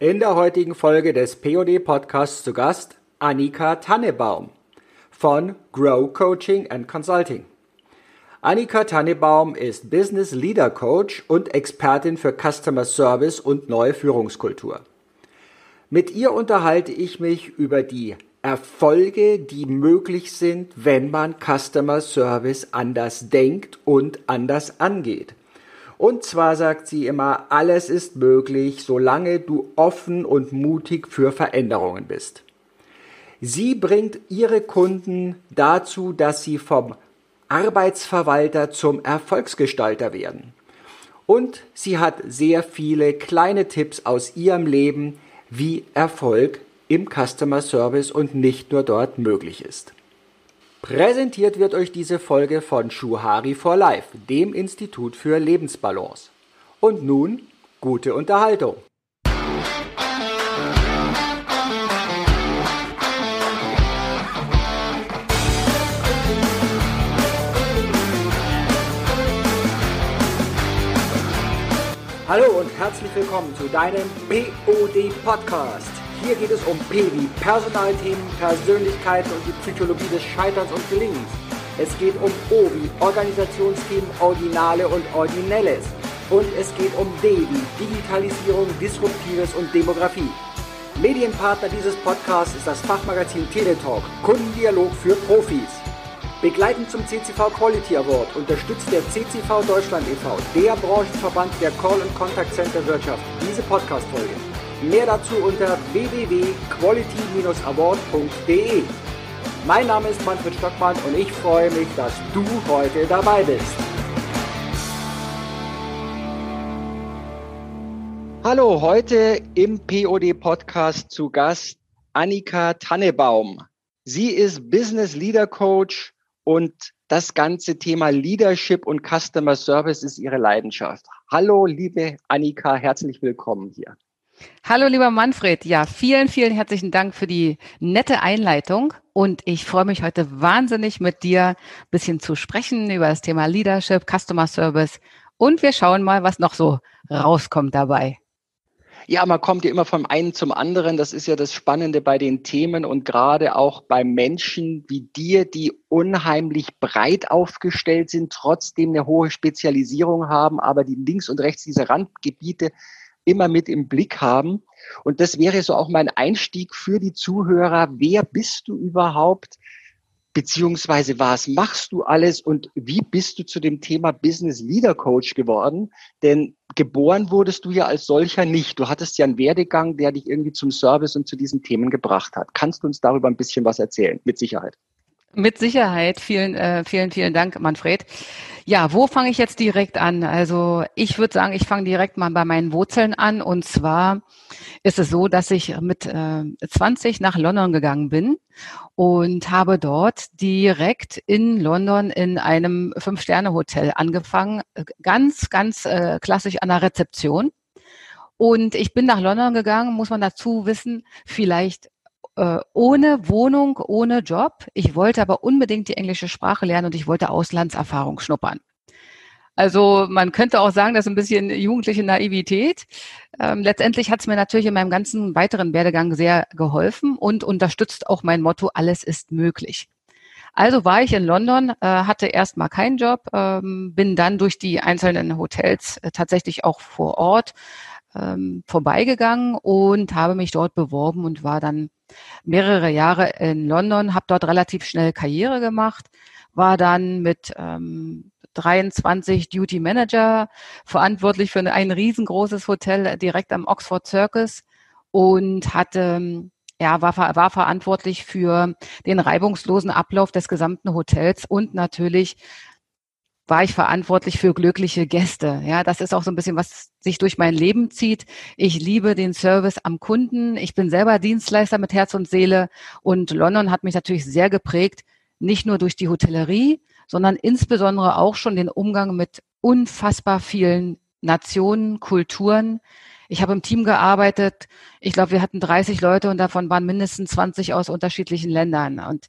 In der heutigen Folge des POD Podcasts zu Gast Annika Tannebaum von Grow Coaching and Consulting. Annika Tannebaum ist Business Leader Coach und Expertin für Customer Service und neue Führungskultur. Mit ihr unterhalte ich mich über die Erfolge, die möglich sind, wenn man Customer Service anders denkt und anders angeht. Und zwar sagt sie immer, alles ist möglich, solange du offen und mutig für Veränderungen bist. Sie bringt ihre Kunden dazu, dass sie vom Arbeitsverwalter zum Erfolgsgestalter werden. Und sie hat sehr viele kleine Tipps aus ihrem Leben, wie Erfolg im Customer Service und nicht nur dort möglich ist. Präsentiert wird euch diese Folge von Shuhari for Life, dem Institut für Lebensbalance. Und nun gute Unterhaltung. Hallo und herzlich willkommen zu deinem POD Podcast. Hier geht es um P wie Personalthemen, Persönlichkeiten und die Psychologie des Scheiterns und Gelingens. Es geht um O wie Organisationsthemen, Ordinale und Ordinelles. Und es geht um D wie Digitalisierung, Disruptives und Demografie. Medienpartner dieses Podcasts ist das Fachmagazin Teletalk, Kundendialog für Profis. Begleitend zum CCV Quality Award unterstützt der CCV Deutschland e.V., der Branchenverband der Call- und Contact Center Wirtschaft, diese Podcast-Folge. Mehr dazu unter www.quality-award.de. Mein Name ist Manfred Stockmann und ich freue mich, dass du heute dabei bist. Hallo, heute im POD Podcast zu Gast Annika Tannebaum. Sie ist Business Leader Coach und das ganze Thema Leadership und Customer Service ist ihre Leidenschaft. Hallo, liebe Annika, herzlich willkommen hier. Hallo, lieber Manfred. Ja, vielen, vielen herzlichen Dank für die nette Einleitung. Und ich freue mich heute wahnsinnig mit dir ein bisschen zu sprechen über das Thema Leadership, Customer Service. Und wir schauen mal, was noch so rauskommt dabei. Ja, man kommt ja immer vom einen zum anderen. Das ist ja das Spannende bei den Themen und gerade auch bei Menschen wie dir, die unheimlich breit aufgestellt sind, trotzdem eine hohe Spezialisierung haben, aber die links und rechts diese Randgebiete immer mit im Blick haben. Und das wäre so auch mein Einstieg für die Zuhörer. Wer bist du überhaupt? Beziehungsweise was machst du alles und wie bist du zu dem Thema Business Leader Coach geworden? Denn geboren wurdest du ja als solcher nicht. Du hattest ja einen Werdegang, der dich irgendwie zum Service und zu diesen Themen gebracht hat. Kannst du uns darüber ein bisschen was erzählen? Mit Sicherheit. Mit Sicherheit. Vielen, äh, vielen, vielen Dank, Manfred. Ja, wo fange ich jetzt direkt an? Also ich würde sagen, ich fange direkt mal bei meinen Wurzeln an. Und zwar ist es so, dass ich mit äh, 20 nach London gegangen bin und habe dort direkt in London in einem Fünf-Sterne-Hotel angefangen, ganz, ganz äh, klassisch an der Rezeption. Und ich bin nach London gegangen, muss man dazu wissen, vielleicht äh, ohne Wohnung, ohne Job. Ich wollte aber unbedingt die englische Sprache lernen und ich wollte Auslandserfahrung schnuppern. Also man könnte auch sagen, das ist ein bisschen jugendliche Naivität. Ähm, letztendlich hat es mir natürlich in meinem ganzen weiteren Werdegang sehr geholfen und unterstützt auch mein Motto, alles ist möglich. Also war ich in London, äh, hatte erstmal keinen Job, ähm, bin dann durch die einzelnen Hotels äh, tatsächlich auch vor Ort ähm, vorbeigegangen und habe mich dort beworben und war dann mehrere Jahre in London, habe dort relativ schnell Karriere gemacht, war dann mit ähm, 23 Duty Manager verantwortlich für ein riesengroßes Hotel direkt am Oxford Circus und hatte ja, war, war verantwortlich für den reibungslosen Ablauf des gesamten Hotels und natürlich war ich verantwortlich für glückliche Gäste. Ja, das ist auch so ein bisschen, was sich durch mein Leben zieht. Ich liebe den Service am Kunden. Ich bin selber Dienstleister mit Herz und Seele und London hat mich natürlich sehr geprägt, nicht nur durch die Hotellerie, sondern insbesondere auch schon den Umgang mit unfassbar vielen Nationen, Kulturen. Ich habe im Team gearbeitet. Ich glaube, wir hatten 30 Leute und davon waren mindestens 20 aus unterschiedlichen Ländern. Und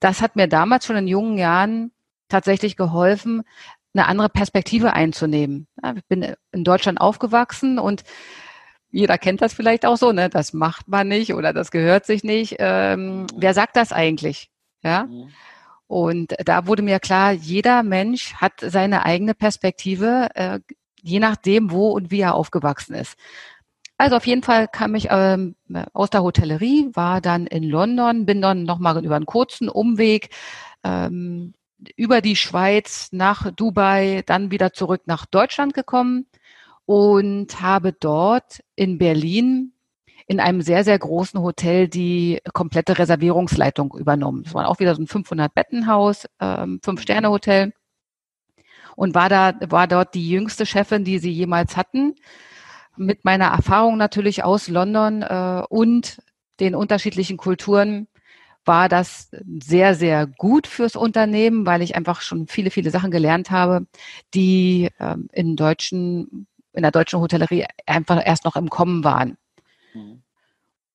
das hat mir damals schon in jungen Jahren tatsächlich geholfen, eine andere Perspektive einzunehmen. Ja, ich bin in Deutschland aufgewachsen und jeder kennt das vielleicht auch so, ne? Das macht man nicht oder das gehört sich nicht. Ähm, wer sagt das eigentlich? Ja. Mhm. Und da wurde mir klar, jeder Mensch hat seine eigene Perspektive, äh, je nachdem, wo und wie er aufgewachsen ist. Also auf jeden Fall kam ich ähm, aus der Hotellerie, war dann in London, bin dann nochmal über einen kurzen Umweg ähm, über die Schweiz nach Dubai, dann wieder zurück nach Deutschland gekommen und habe dort in Berlin in einem sehr, sehr großen Hotel die komplette Reservierungsleitung übernommen. Es war auch wieder so ein 500-Bettenhaus, ähm, Fünf-Sterne-Hotel und war da, war dort die jüngste Chefin, die sie jemals hatten. Mit meiner Erfahrung natürlich aus London äh, und den unterschiedlichen Kulturen war das sehr, sehr gut fürs Unternehmen, weil ich einfach schon viele, viele Sachen gelernt habe, die ähm, in deutschen, in der deutschen Hotellerie einfach erst noch im Kommen waren. Mhm.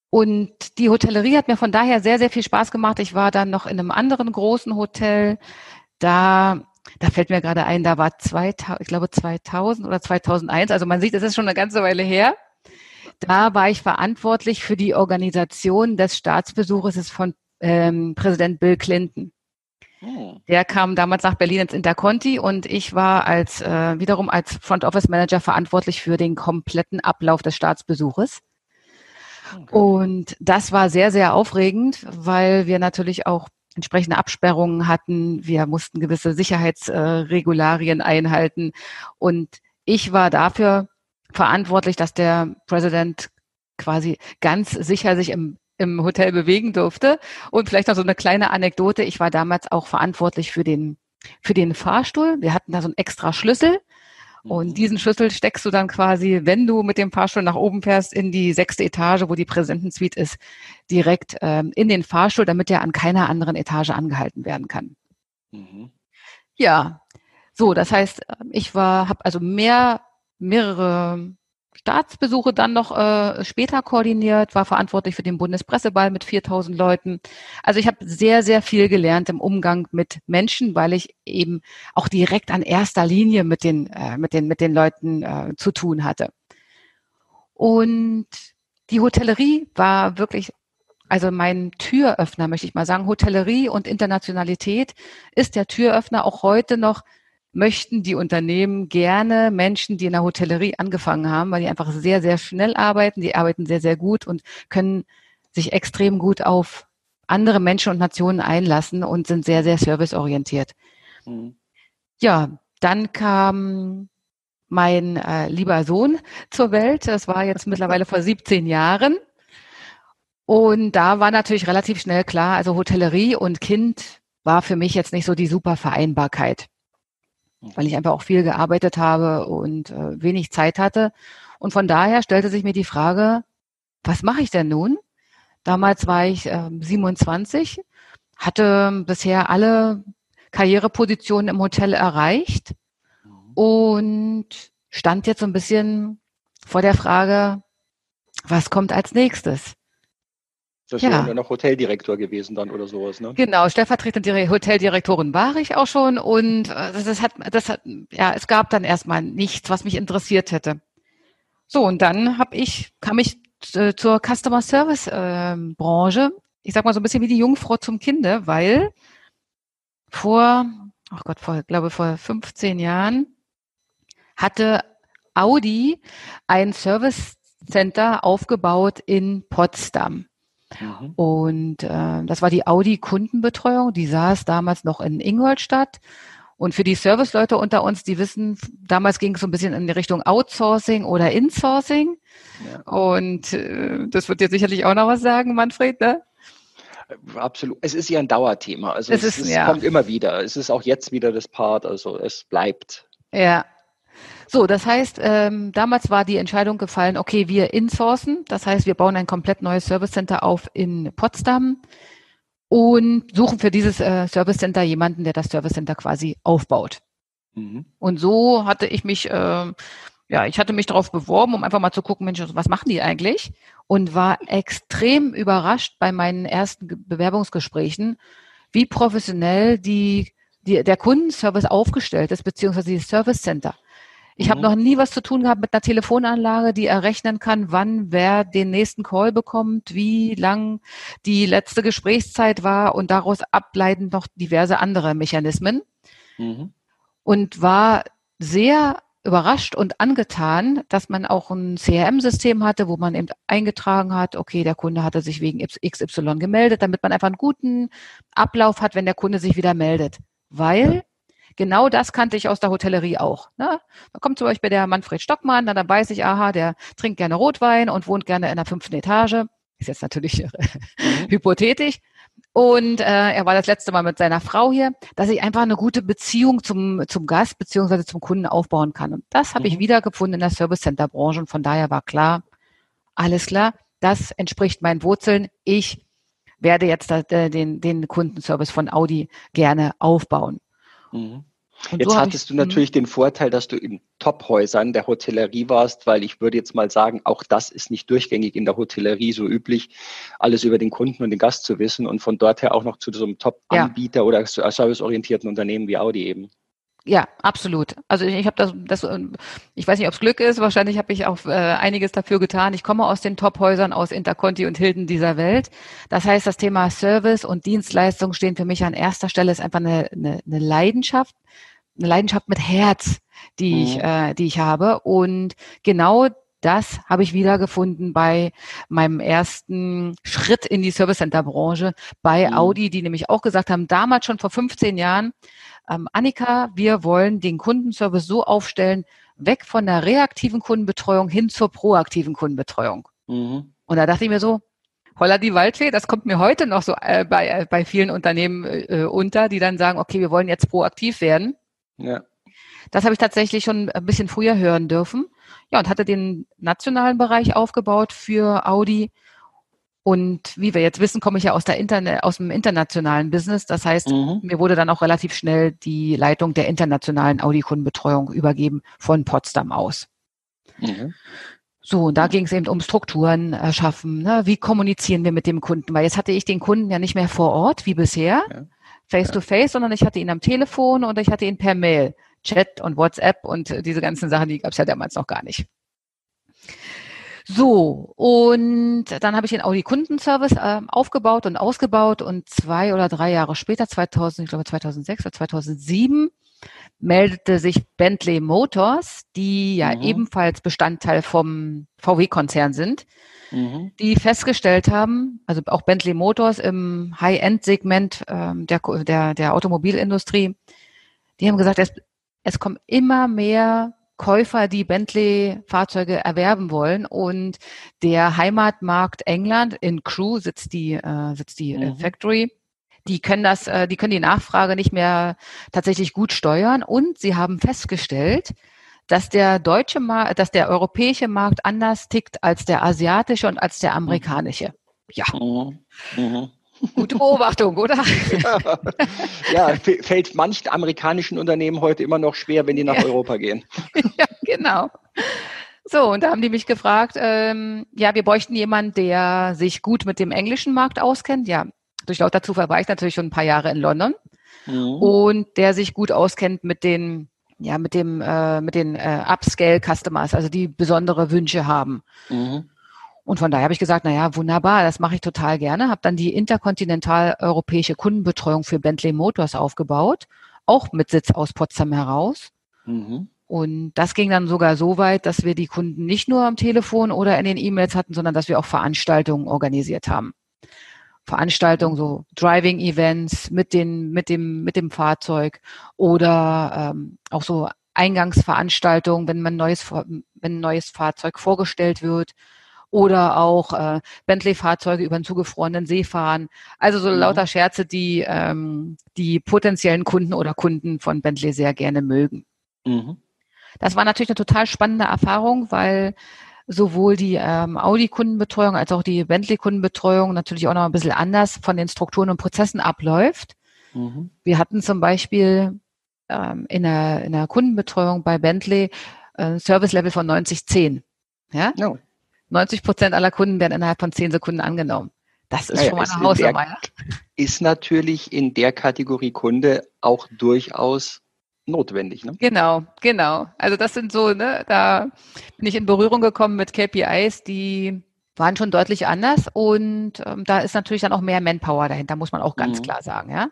Und die Hotellerie hat mir von daher sehr, sehr viel Spaß gemacht. Ich war dann noch in einem anderen großen Hotel. Da, da fällt mir gerade ein, da war 2000, ich glaube 2000 oder 2001. Also man sieht, das ist schon eine ganze Weile her. Da war ich verantwortlich für die Organisation des Staatsbesuches von ähm, Präsident Bill Clinton. Oh. Der kam damals nach Berlin ins Interconti und ich war als äh, wiederum als Front Office Manager verantwortlich für den kompletten Ablauf des Staatsbesuches. Okay. Und das war sehr, sehr aufregend, weil wir natürlich auch entsprechende Absperrungen hatten. Wir mussten gewisse Sicherheitsregularien einhalten. Und ich war dafür verantwortlich, dass der Präsident quasi ganz sicher sich im im Hotel bewegen durfte. Und vielleicht noch so eine kleine Anekdote. Ich war damals auch verantwortlich für den, für den Fahrstuhl. Wir hatten da so einen extra Schlüssel. Und mhm. diesen Schlüssel steckst du dann quasi, wenn du mit dem Fahrstuhl nach oben fährst, in die sechste Etage, wo die Präsidentensuite ist, direkt ähm, in den Fahrstuhl, damit er an keiner anderen Etage angehalten werden kann. Mhm. Ja, so, das heißt, ich war, habe also mehr, mehrere Staatsbesuche dann noch äh, später koordiniert, war verantwortlich für den Bundespresseball mit 4000 Leuten. Also ich habe sehr, sehr viel gelernt im Umgang mit Menschen, weil ich eben auch direkt an erster Linie mit den, äh, mit den, mit den Leuten äh, zu tun hatte. Und die Hotellerie war wirklich also mein Türöffner, möchte ich mal sagen. Hotellerie und Internationalität ist der Türöffner auch heute noch möchten die Unternehmen gerne Menschen, die in der Hotellerie angefangen haben, weil die einfach sehr, sehr schnell arbeiten, die arbeiten sehr, sehr gut und können sich extrem gut auf andere Menschen und Nationen einlassen und sind sehr, sehr serviceorientiert. Mhm. Ja, dann kam mein äh, lieber Sohn zur Welt. Das war jetzt mittlerweile vor 17 Jahren. Und da war natürlich relativ schnell klar, also Hotellerie und Kind war für mich jetzt nicht so die super Vereinbarkeit weil ich einfach auch viel gearbeitet habe und äh, wenig Zeit hatte. Und von daher stellte sich mir die Frage, was mache ich denn nun? Damals war ich äh, 27, hatte bisher alle Karrierepositionen im Hotel erreicht und stand jetzt so ein bisschen vor der Frage, was kommt als nächstes? Das ja. wäre noch Hoteldirektor gewesen dann oder sowas, ne? Genau, stellvertretende Hoteldirektorin war ich auch schon und äh, das hat, das hat, ja, es gab dann erstmal nichts, was mich interessiert hätte. So, und dann habe ich, kam ich äh, zur Customer Service äh, Branche. Ich sag mal so ein bisschen wie die Jungfrau zum Kinde, weil vor, ach Gott, vor, glaube vor 15 Jahren hatte Audi ein Service Center aufgebaut in Potsdam. Mhm. Und äh, das war die Audi-Kundenbetreuung, die saß damals noch in Ingolstadt. Und für die Serviceleute unter uns, die wissen, damals ging es so ein bisschen in die Richtung Outsourcing oder Insourcing. Ja. Und äh, das wird dir sicherlich auch noch was sagen, Manfred, ne? Absolut. Es ist ja ein Dauerthema. Also es, es, ist, es ja. kommt immer wieder. Es ist auch jetzt wieder das Part. Also es bleibt. Ja, so, das heißt, ähm, damals war die Entscheidung gefallen, okay, wir insourcen, das heißt, wir bauen ein komplett neues Service Center auf in Potsdam und suchen für dieses äh, Service Center jemanden, der das Service Center quasi aufbaut. Mhm. Und so hatte ich mich, äh, ja, ich hatte mich darauf beworben, um einfach mal zu gucken, Mensch, was machen die eigentlich? Und war extrem überrascht bei meinen ersten Bewerbungsgesprächen, wie professionell die, die, der Kundenservice aufgestellt ist, beziehungsweise die Service Center. Ich mhm. habe noch nie was zu tun gehabt mit einer Telefonanlage, die errechnen kann, wann wer den nächsten Call bekommt, wie lang die letzte Gesprächszeit war und daraus ableiten noch diverse andere Mechanismen. Mhm. Und war sehr überrascht und angetan, dass man auch ein CRM-System hatte, wo man eben eingetragen hat, okay, der Kunde hatte sich wegen XY gemeldet, damit man einfach einen guten Ablauf hat, wenn der Kunde sich wieder meldet. Weil genau das kannte ich aus der Hotellerie auch. Ne? Da kommt zum Beispiel der Manfred Stockmann, dann, dann weiß ich, aha, der trinkt gerne Rotwein und wohnt gerne in der fünften Etage. Ist jetzt natürlich mhm. hypothetisch. Und äh, er war das letzte Mal mit seiner Frau hier, dass ich einfach eine gute Beziehung zum, zum Gast beziehungsweise zum Kunden aufbauen kann. Und das habe mhm. ich wiedergefunden in der Service Center Branche und von daher war klar, alles klar, das entspricht meinen Wurzeln. Ich werde jetzt äh, den, den Kundenservice von Audi gerne aufbauen. Mhm. jetzt so hattest ich, du mhm. natürlich den Vorteil, dass du in Top-Häusern der Hotellerie warst, weil ich würde jetzt mal sagen, auch das ist nicht durchgängig in der Hotellerie so üblich, alles über den Kunden und den Gast zu wissen und von dort her auch noch zu so einem Top-Anbieter ja. oder serviceorientierten Unternehmen wie Audi eben. Ja, absolut. Also ich, ich habe das, das, ähm, ich weiß nicht, ob es Glück ist. Wahrscheinlich habe ich auch äh, einiges dafür getan. Ich komme aus den Top-Häusern, aus Interconti und Hilton dieser Welt. Das heißt, das Thema Service und Dienstleistung stehen für mich an erster Stelle. Ist einfach eine, eine, eine Leidenschaft, eine Leidenschaft mit Herz, die mhm. ich, äh, die ich habe. Und genau das habe ich wiedergefunden bei meinem ersten Schritt in die Service Center Branche bei mhm. Audi, die nämlich auch gesagt haben, damals schon vor 15 Jahren, ähm, Annika, wir wollen den Kundenservice so aufstellen, weg von der reaktiven Kundenbetreuung hin zur proaktiven Kundenbetreuung. Mhm. Und da dachte ich mir so, holla die Waldfee, das kommt mir heute noch so äh, bei, äh, bei vielen Unternehmen äh, unter, die dann sagen, okay, wir wollen jetzt proaktiv werden. Ja. Das habe ich tatsächlich schon ein bisschen früher hören dürfen. Ja, und hatte den nationalen Bereich aufgebaut für Audi und wie wir jetzt wissen, komme ich ja aus, der Internet, aus dem internationalen Business. Das heißt, mhm. mir wurde dann auch relativ schnell die Leitung der internationalen Audi-Kundenbetreuung übergeben von Potsdam aus. Mhm. So, und da ging es eben um Strukturen erschaffen. Ne? Wie kommunizieren wir mit dem Kunden? Weil jetzt hatte ich den Kunden ja nicht mehr vor Ort, wie bisher, ja. face ja. to face, sondern ich hatte ihn am Telefon und ich hatte ihn per Mail, Chat und WhatsApp und diese ganzen Sachen, die gab es ja damals noch gar nicht. So, und dann habe ich den Audi Kundenservice äh, aufgebaut und ausgebaut und zwei oder drei Jahre später, 2000, ich glaube 2006 oder 2007, meldete sich Bentley Motors, die ja mhm. ebenfalls Bestandteil vom VW-Konzern sind, mhm. die festgestellt haben, also auch Bentley Motors im High-End-Segment ähm, der, der, der Automobilindustrie, die haben gesagt, es, es kommen immer mehr Käufer, die Bentley-Fahrzeuge erwerben wollen. Und der Heimatmarkt England in Crew sitzt die, äh, sitzt die äh, mhm. Factory. Die können das, äh, die können die Nachfrage nicht mehr tatsächlich gut steuern. Und sie haben festgestellt, dass der deutsche Markt, dass der europäische Markt anders tickt als der asiatische und als der amerikanische. Ja. Mhm. Mhm. Gute Beobachtung, oder? ja, fällt manchen amerikanischen Unternehmen heute immer noch schwer, wenn die nach ja. Europa gehen. ja, genau. So, und da haben die mich gefragt, ähm, ja, wir bräuchten jemanden, der sich gut mit dem englischen Markt auskennt. Ja, durch lauter Zufall war ich natürlich schon ein paar Jahre in London. Mhm. Und der sich gut auskennt mit den, ja, mit dem, äh, mit den äh, Upscale Customers, also die besondere Wünsche haben. Mhm. Und von daher habe ich gesagt, na ja, wunderbar, das mache ich total gerne. Habe dann die interkontinental europäische Kundenbetreuung für Bentley Motors aufgebaut, auch mit Sitz aus Potsdam heraus. Mhm. Und das ging dann sogar so weit, dass wir die Kunden nicht nur am Telefon oder in den E-Mails hatten, sondern dass wir auch Veranstaltungen organisiert haben. Veranstaltungen, so Driving-Events mit den, mit dem, mit dem Fahrzeug oder ähm, auch so Eingangsveranstaltungen, wenn man neues, wenn ein neues Fahrzeug vorgestellt wird oder auch äh, Bentley-Fahrzeuge über den zugefrorenen See fahren. Also so mhm. lauter Scherze, die ähm, die potenziellen Kunden oder Kunden von Bentley sehr gerne mögen. Mhm. Das war natürlich eine total spannende Erfahrung, weil sowohl die ähm, Audi-Kundenbetreuung als auch die Bentley-Kundenbetreuung natürlich auch noch ein bisschen anders von den Strukturen und Prozessen abläuft. Mhm. Wir hatten zum Beispiel ähm, in, der, in der Kundenbetreuung bei Bentley äh, Service-Level von 9010. Ja? No. 90 Prozent aller Kunden werden innerhalb von zehn Sekunden angenommen. Das ist naja, schon mal eine Hausnummer. Ist natürlich in der Kategorie Kunde auch durchaus notwendig. Ne? Genau, genau. Also das sind so, ne, da bin ich in Berührung gekommen mit KPIs, die waren schon deutlich anders und ähm, da ist natürlich dann auch mehr Manpower dahinter, muss man auch ganz mhm. klar sagen, ja.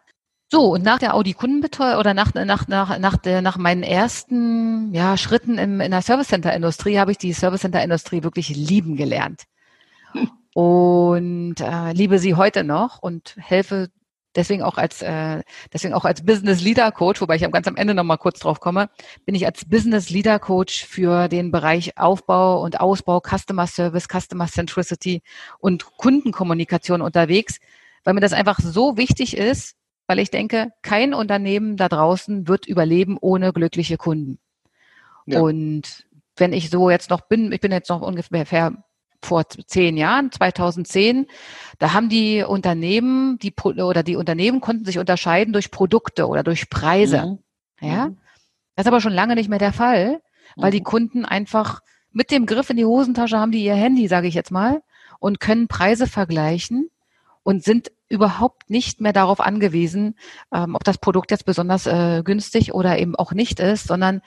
So, und nach der Audi Kundenbetreuung oder nach, nach, nach, nach, der, nach meinen ersten ja, Schritten im, in der Service Center Industrie habe ich die Service Center Industrie wirklich lieben gelernt. Und äh, liebe sie heute noch und helfe deswegen auch als äh, deswegen auch als Business Leader Coach, wobei ich ganz am Ende noch mal kurz drauf komme, bin ich als Business Leader Coach für den Bereich Aufbau und Ausbau, Customer Service, Customer Centricity und Kundenkommunikation unterwegs, weil mir das einfach so wichtig ist, weil ich denke, kein Unternehmen da draußen wird überleben ohne glückliche Kunden. Ja. Und wenn ich so jetzt noch bin, ich bin jetzt noch ungefähr vor zehn Jahren, 2010, da haben die Unternehmen, die oder die Unternehmen konnten sich unterscheiden durch Produkte oder durch Preise. Mhm. Ja, mhm. das ist aber schon lange nicht mehr der Fall, weil mhm. die Kunden einfach mit dem Griff in die Hosentasche haben die ihr Handy, sage ich jetzt mal, und können Preise vergleichen und sind überhaupt nicht mehr darauf angewiesen, ähm, ob das Produkt jetzt besonders äh, günstig oder eben auch nicht ist, sondern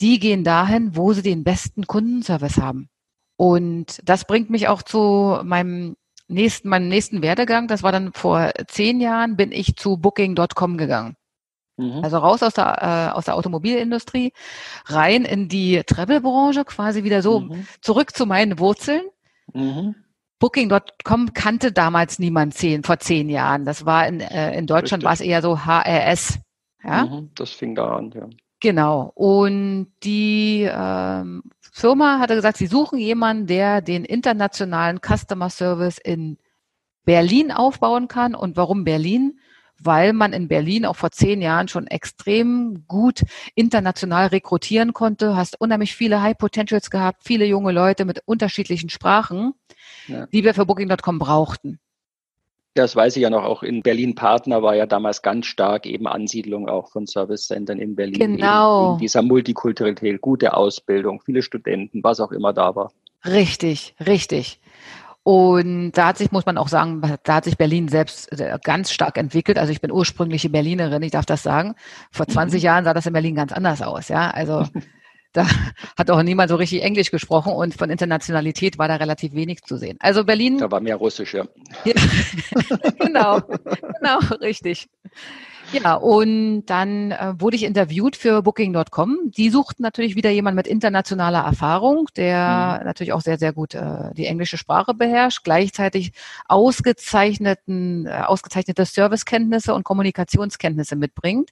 die gehen dahin, wo sie den besten Kundenservice haben. Und das bringt mich auch zu meinem nächsten, meinem nächsten Werdegang. Das war dann vor zehn Jahren, bin ich zu Booking.com gegangen. Mhm. Also raus aus der, äh, aus der Automobilindustrie, rein in die Travel-Branche, quasi wieder so mhm. zurück zu meinen Wurzeln. Mhm. Booking.com kannte damals niemand zehn, vor zehn Jahren. Das war in, äh, in Deutschland war es eher so HRS. Ja? Mhm, das fing da an, ja. Genau. Und die ähm, Firma hatte gesagt, sie suchen jemanden, der den internationalen Customer Service in Berlin aufbauen kann. Und warum Berlin? Weil man in Berlin auch vor zehn Jahren schon extrem gut international rekrutieren konnte. Hast unheimlich viele High Potentials gehabt, viele junge Leute mit unterschiedlichen Sprachen, ja. die wir für Booking.com brauchten. Das weiß ich ja noch, auch in Berlin Partner war ja damals ganz stark eben Ansiedlung auch von Service Centern in Berlin. Genau. In, in dieser Multikulturalität, gute Ausbildung, viele Studenten, was auch immer da war. Richtig, richtig. Und da hat sich, muss man auch sagen, da hat sich Berlin selbst äh, ganz stark entwickelt. Also ich bin ursprüngliche Berlinerin, ich darf das sagen. Vor 20 mhm. Jahren sah das in Berlin ganz anders aus, ja. Also da hat auch niemand so richtig Englisch gesprochen und von Internationalität war da relativ wenig zu sehen. Also Berlin. Da war mehr Russisch, ja. genau, genau, richtig. Ja, und dann äh, wurde ich interviewt für Booking.com. Die suchten natürlich wieder jemand mit internationaler Erfahrung, der mhm. natürlich auch sehr, sehr gut äh, die englische Sprache beherrscht, gleichzeitig ausgezeichneten, äh, ausgezeichnete Servicekenntnisse und Kommunikationskenntnisse mitbringt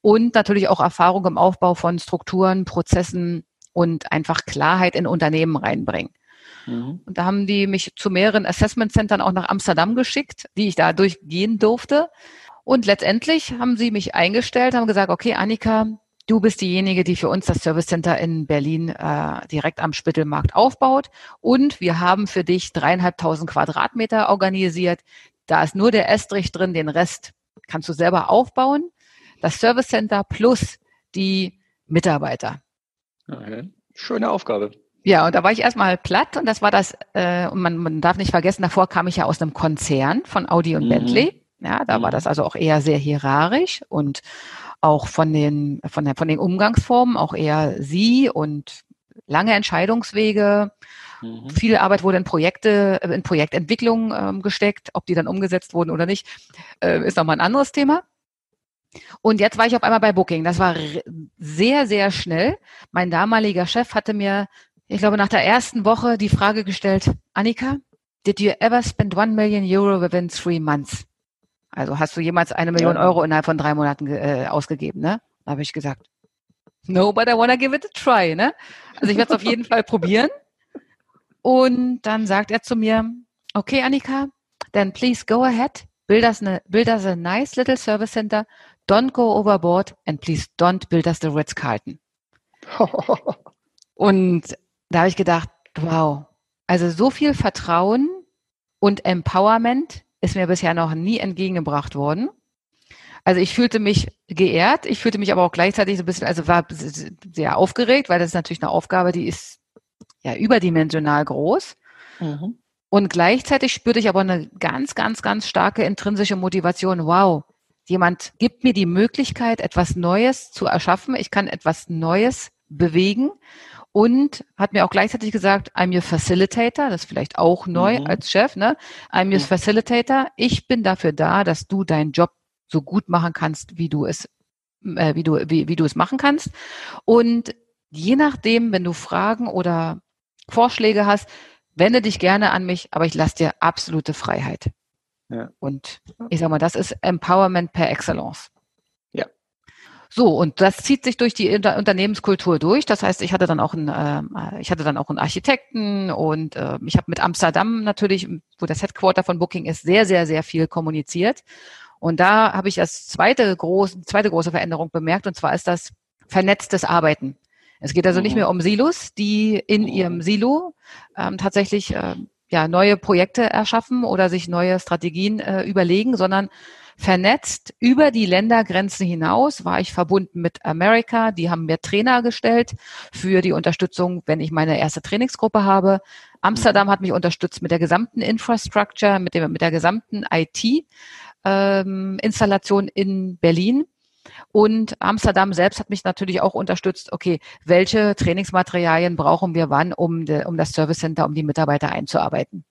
und natürlich auch Erfahrung im Aufbau von Strukturen, Prozessen und einfach Klarheit in Unternehmen reinbringen. Mhm. Und da haben die mich zu mehreren Assessment Centern auch nach Amsterdam geschickt, die ich da durchgehen durfte. Und letztendlich haben sie mich eingestellt, haben gesagt, okay, Annika, du bist diejenige, die für uns das Service Center in Berlin äh, direkt am Spittelmarkt aufbaut. Und wir haben für dich dreieinhalbtausend Quadratmeter organisiert. Da ist nur der Estrich drin, den Rest kannst du selber aufbauen das Service Center plus die Mitarbeiter. Okay. Schöne Aufgabe. Ja, und da war ich erstmal platt und das war das, äh, und man, man darf nicht vergessen, davor kam ich ja aus einem Konzern von Audi und mhm. Bentley. Ja, da mhm. war das also auch eher sehr hierarchisch und auch von den, von, der, von den Umgangsformen auch eher sie und lange Entscheidungswege. Mhm. Viel Arbeit wurde in Projekte, in Projektentwicklung ähm, gesteckt. Ob die dann umgesetzt wurden oder nicht, äh, ist nochmal ein anderes Thema. Und jetzt war ich auf einmal bei Booking. Das war sehr, sehr schnell. Mein damaliger Chef hatte mir, ich glaube, nach der ersten Woche die Frage gestellt, Annika, did you ever spend one million euro within three months? Also hast du jemals eine Million. Euro innerhalb von drei Monaten äh, ausgegeben, ne? Da habe ich gesagt, no, but I wanna give it a try, ne? Also ich werde es auf jeden Fall probieren. Und dann sagt er zu mir, okay, Annika, then please go ahead, build us, a, build us a nice little service center Don't go overboard and please don't build us the Ritz-Carlton. und da habe ich gedacht, wow, also so viel Vertrauen und Empowerment ist mir bisher noch nie entgegengebracht worden. Also ich fühlte mich geehrt, ich fühlte mich aber auch gleichzeitig so ein bisschen, also war sehr aufgeregt, weil das ist natürlich eine Aufgabe, die ist ja überdimensional groß. Mhm. Und gleichzeitig spürte ich aber eine ganz, ganz, ganz starke intrinsische Motivation. Wow, Jemand gibt mir die Möglichkeit, etwas Neues zu erschaffen. Ich kann etwas Neues bewegen und hat mir auch gleichzeitig gesagt, I'm your facilitator, das ist vielleicht auch neu mhm. als Chef, ne? I'm your mhm. facilitator. Ich bin dafür da, dass du deinen Job so gut machen kannst, wie du es, äh, wie du, wie, wie du es machen kannst. Und je nachdem, wenn du Fragen oder Vorschläge hast, wende dich gerne an mich, aber ich lasse dir absolute Freiheit. Ja. Und ich sag mal, das ist Empowerment per Excellence. Ja. So, und das zieht sich durch die Inter Unternehmenskultur durch. Das heißt, ich hatte dann auch einen, äh, ich hatte dann auch einen Architekten und äh, ich habe mit Amsterdam natürlich, wo das Headquarter von Booking ist, sehr, sehr, sehr viel kommuniziert. Und da habe ich als zweite große, zweite große Veränderung bemerkt, und zwar ist das vernetztes Arbeiten. Es geht also mhm. nicht mehr um Silos, die in mhm. ihrem Silo ähm, tatsächlich äh, ja, neue Projekte erschaffen oder sich neue Strategien äh, überlegen, sondern vernetzt über die Ländergrenzen hinaus war ich verbunden mit America. Die haben mir Trainer gestellt für die Unterstützung, wenn ich meine erste Trainingsgruppe habe. Amsterdam mhm. hat mich unterstützt mit der gesamten Infrastructure, mit, dem, mit der gesamten IT-Installation ähm, in Berlin. Und Amsterdam selbst hat mich natürlich auch unterstützt, okay, welche Trainingsmaterialien brauchen wir wann, um, de, um das Service Center, um die Mitarbeiter einzuarbeiten.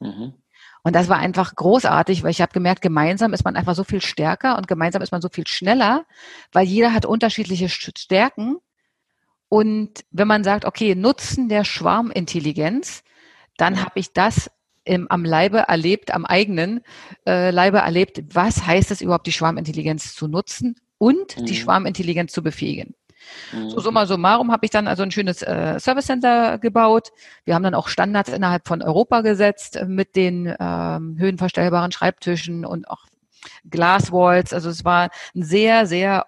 Mhm. Und das war einfach großartig, weil ich habe gemerkt, gemeinsam ist man einfach so viel stärker und gemeinsam ist man so viel schneller, weil jeder hat unterschiedliche Stärken. Und wenn man sagt, okay, Nutzen der Schwarmintelligenz, dann habe ich das im, am Leibe erlebt, am eigenen äh, Leibe erlebt, was heißt es überhaupt, die Schwarmintelligenz zu nutzen und mhm. die Schwarmintelligenz zu befähigen. Mhm. So summa summarum habe ich dann also ein schönes äh, Service Center gebaut. Wir haben dann auch Standards innerhalb von Europa gesetzt äh, mit den ähm, höhenverstellbaren Schreibtischen und auch Glasswalls. Also es war ein sehr, sehr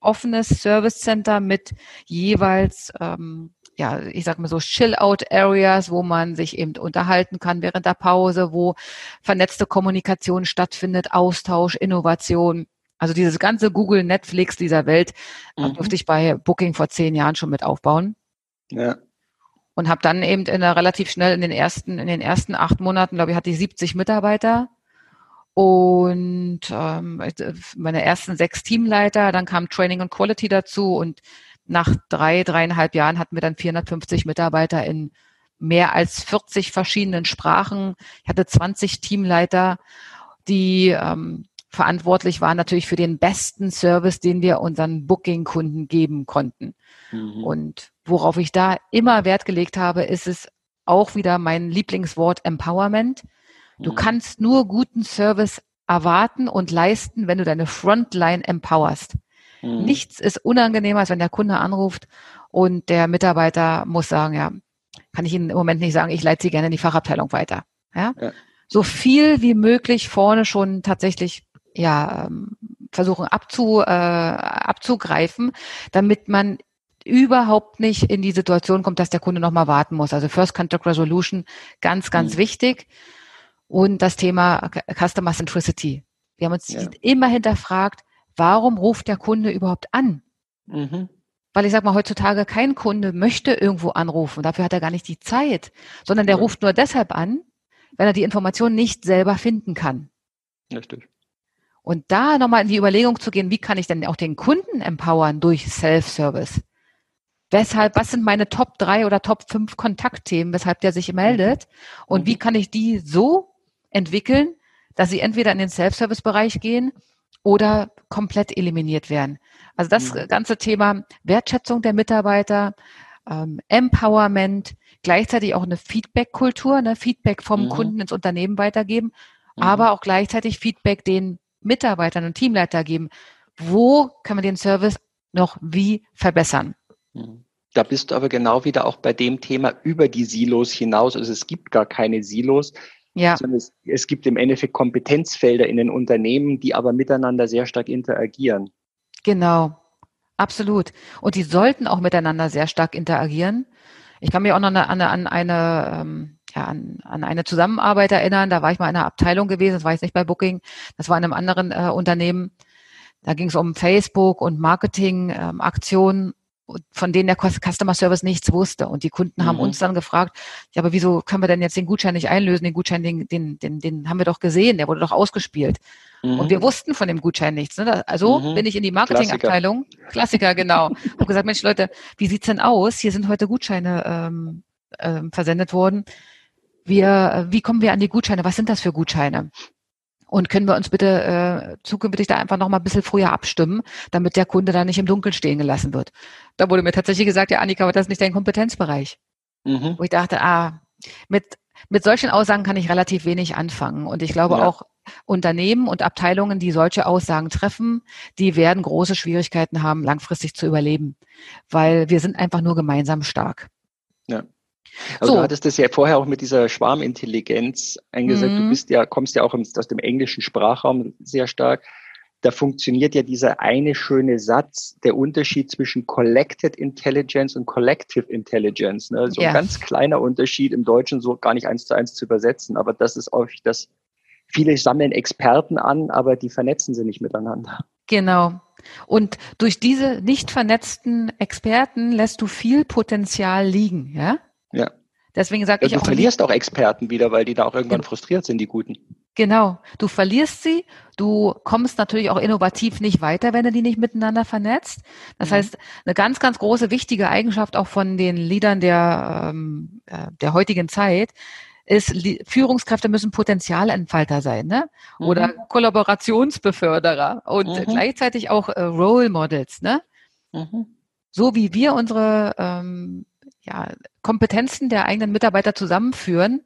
offenes Service Center mit jeweils ähm, ja, ich sag mal so Chill-out-Areas, wo man sich eben unterhalten kann während der Pause, wo vernetzte Kommunikation stattfindet, Austausch, Innovation. Also dieses ganze Google, Netflix dieser Welt mhm. durfte ich bei Booking vor zehn Jahren schon mit aufbauen. Ja. Und habe dann eben in der, relativ schnell in den ersten, in den ersten acht Monaten, glaube ich, hatte ich 70 Mitarbeiter und ähm, meine ersten sechs Teamleiter, dann kam Training und Quality dazu und nach drei, dreieinhalb Jahren hatten wir dann 450 Mitarbeiter in mehr als 40 verschiedenen Sprachen. Ich hatte 20 Teamleiter, die ähm, verantwortlich war natürlich für den besten Service, den wir unseren Booking-Kunden geben konnten. Mhm. Und worauf ich da immer Wert gelegt habe, ist es auch wieder mein Lieblingswort Empowerment. Du mhm. kannst nur guten Service erwarten und leisten, wenn du deine Frontline empowerst. Mhm. Nichts ist unangenehmer, als wenn der Kunde anruft und der Mitarbeiter muss sagen, ja, kann ich Ihnen im Moment nicht sagen, ich leite Sie gerne in die Fachabteilung weiter. Ja? ja. So viel wie möglich vorne schon tatsächlich ja, ähm, versuchen abzu, äh, abzugreifen, damit man überhaupt nicht in die Situation kommt, dass der Kunde nochmal warten muss. Also First Contact Resolution, ganz, ganz mhm. wichtig. Und das Thema Customer Centricity. Wir haben uns ja. immer hinterfragt, warum ruft der Kunde überhaupt an? Mhm. Weil ich sag mal, heutzutage kein Kunde möchte irgendwo anrufen. Dafür hat er gar nicht die Zeit, sondern der ja. ruft nur deshalb an, wenn er die Information nicht selber finden kann. Richtig. Und da nochmal in die Überlegung zu gehen, wie kann ich denn auch den Kunden empowern durch Self-Service? Weshalb, was sind meine Top 3 oder Top 5 Kontaktthemen, weshalb der sich meldet? Und mhm. wie kann ich die so entwickeln, dass sie entweder in den Self-Service-Bereich gehen oder komplett eliminiert werden? Also das mhm. ganze Thema Wertschätzung der Mitarbeiter, ähm, Empowerment, gleichzeitig auch eine Feedback-Kultur, ne? Feedback vom mhm. Kunden ins Unternehmen weitergeben, mhm. aber auch gleichzeitig Feedback den Mitarbeitern und Teamleiter geben. Wo kann man den Service noch wie verbessern? Mhm. Da bist du aber genau wieder auch bei dem Thema über die Silos hinaus. Also es gibt gar keine Silos, ja. sondern es, es gibt im Endeffekt Kompetenzfelder in den Unternehmen, die aber miteinander sehr stark interagieren. Genau, absolut. Und die sollten auch miteinander sehr stark interagieren. Ich kann mich auch noch an eine, an eine ähm, ja, an, an eine Zusammenarbeit erinnern. Da war ich mal in einer Abteilung gewesen, das war jetzt nicht bei Booking, das war in einem anderen äh, Unternehmen. Da ging es um Facebook und Marketingaktionen. Ähm, von denen der Customer Service nichts wusste. Und die Kunden haben mhm. uns dann gefragt, ja, aber wieso können wir denn jetzt den Gutschein nicht einlösen? Den Gutschein, den, den, den, den haben wir doch gesehen, der wurde doch ausgespielt. Mhm. Und wir wussten von dem Gutschein nichts. Ne? Also mhm. bin ich in die Marketingabteilung, Klassiker, Klassiker genau, habe gesagt, Mensch Leute, wie sieht's denn aus? Hier sind heute Gutscheine ähm, ähm, versendet worden. Wir, wie kommen wir an die Gutscheine? Was sind das für Gutscheine? Und können wir uns bitte äh, zukünftig da einfach noch mal ein bisschen früher abstimmen, damit der Kunde da nicht im Dunkeln stehen gelassen wird. Da wurde mir tatsächlich gesagt, ja, Annika, aber das ist nicht dein Kompetenzbereich. Mhm. Wo ich dachte, ah, mit, mit solchen Aussagen kann ich relativ wenig anfangen. Und ich glaube ja. auch, Unternehmen und Abteilungen, die solche Aussagen treffen, die werden große Schwierigkeiten haben, langfristig zu überleben, weil wir sind einfach nur gemeinsam stark. Also so. du hattest das ja vorher auch mit dieser Schwarmintelligenz eingesetzt. Mhm. Du bist ja, kommst ja auch aus dem englischen Sprachraum sehr stark. Da funktioniert ja dieser eine schöne Satz, der Unterschied zwischen Collected Intelligence und Collective Intelligence. Ne? So ja. ein ganz kleiner Unterschied im Deutschen so gar nicht eins zu eins zu übersetzen. Aber das ist häufig das, viele sammeln Experten an, aber die vernetzen sie nicht miteinander. Genau. Und durch diese nicht vernetzten Experten lässt du viel Potenzial liegen, ja? Ja. Deswegen sage ja, ich auch. Du verlierst auch Experten wieder, weil die da auch irgendwann frustriert sind, die Guten. Genau. Du verlierst sie. Du kommst natürlich auch innovativ nicht weiter, wenn du die nicht miteinander vernetzt. Das mhm. heißt, eine ganz, ganz große wichtige Eigenschaft auch von den Leadern der, ähm, äh, der heutigen Zeit ist, Führungskräfte müssen Potenzialentfalter sein, ne? Oder mhm. Kollaborationsbeförderer und mhm. gleichzeitig auch äh, Role Models, ne? Mhm. So wie wir unsere ähm, ja, Kompetenzen der eigenen Mitarbeiter zusammenführen,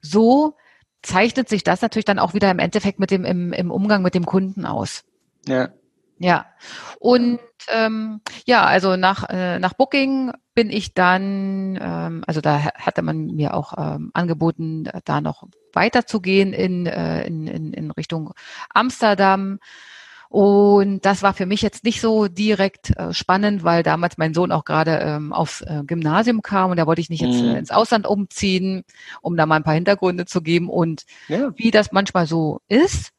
so zeichnet sich das natürlich dann auch wieder im Endeffekt mit dem im, im Umgang mit dem Kunden aus. Ja. Ja. Und ähm, ja, also nach, äh, nach Booking bin ich dann, ähm, also da hatte man mir auch ähm, angeboten, da noch weiterzugehen in, äh, in, in, in Richtung Amsterdam. Und das war für mich jetzt nicht so direkt äh, spannend, weil damals mein Sohn auch gerade ähm, aufs äh, Gymnasium kam und da wollte ich nicht jetzt äh, mhm. ins Ausland umziehen, um da mal ein paar Hintergründe zu geben. Und ja. wie das manchmal so ist,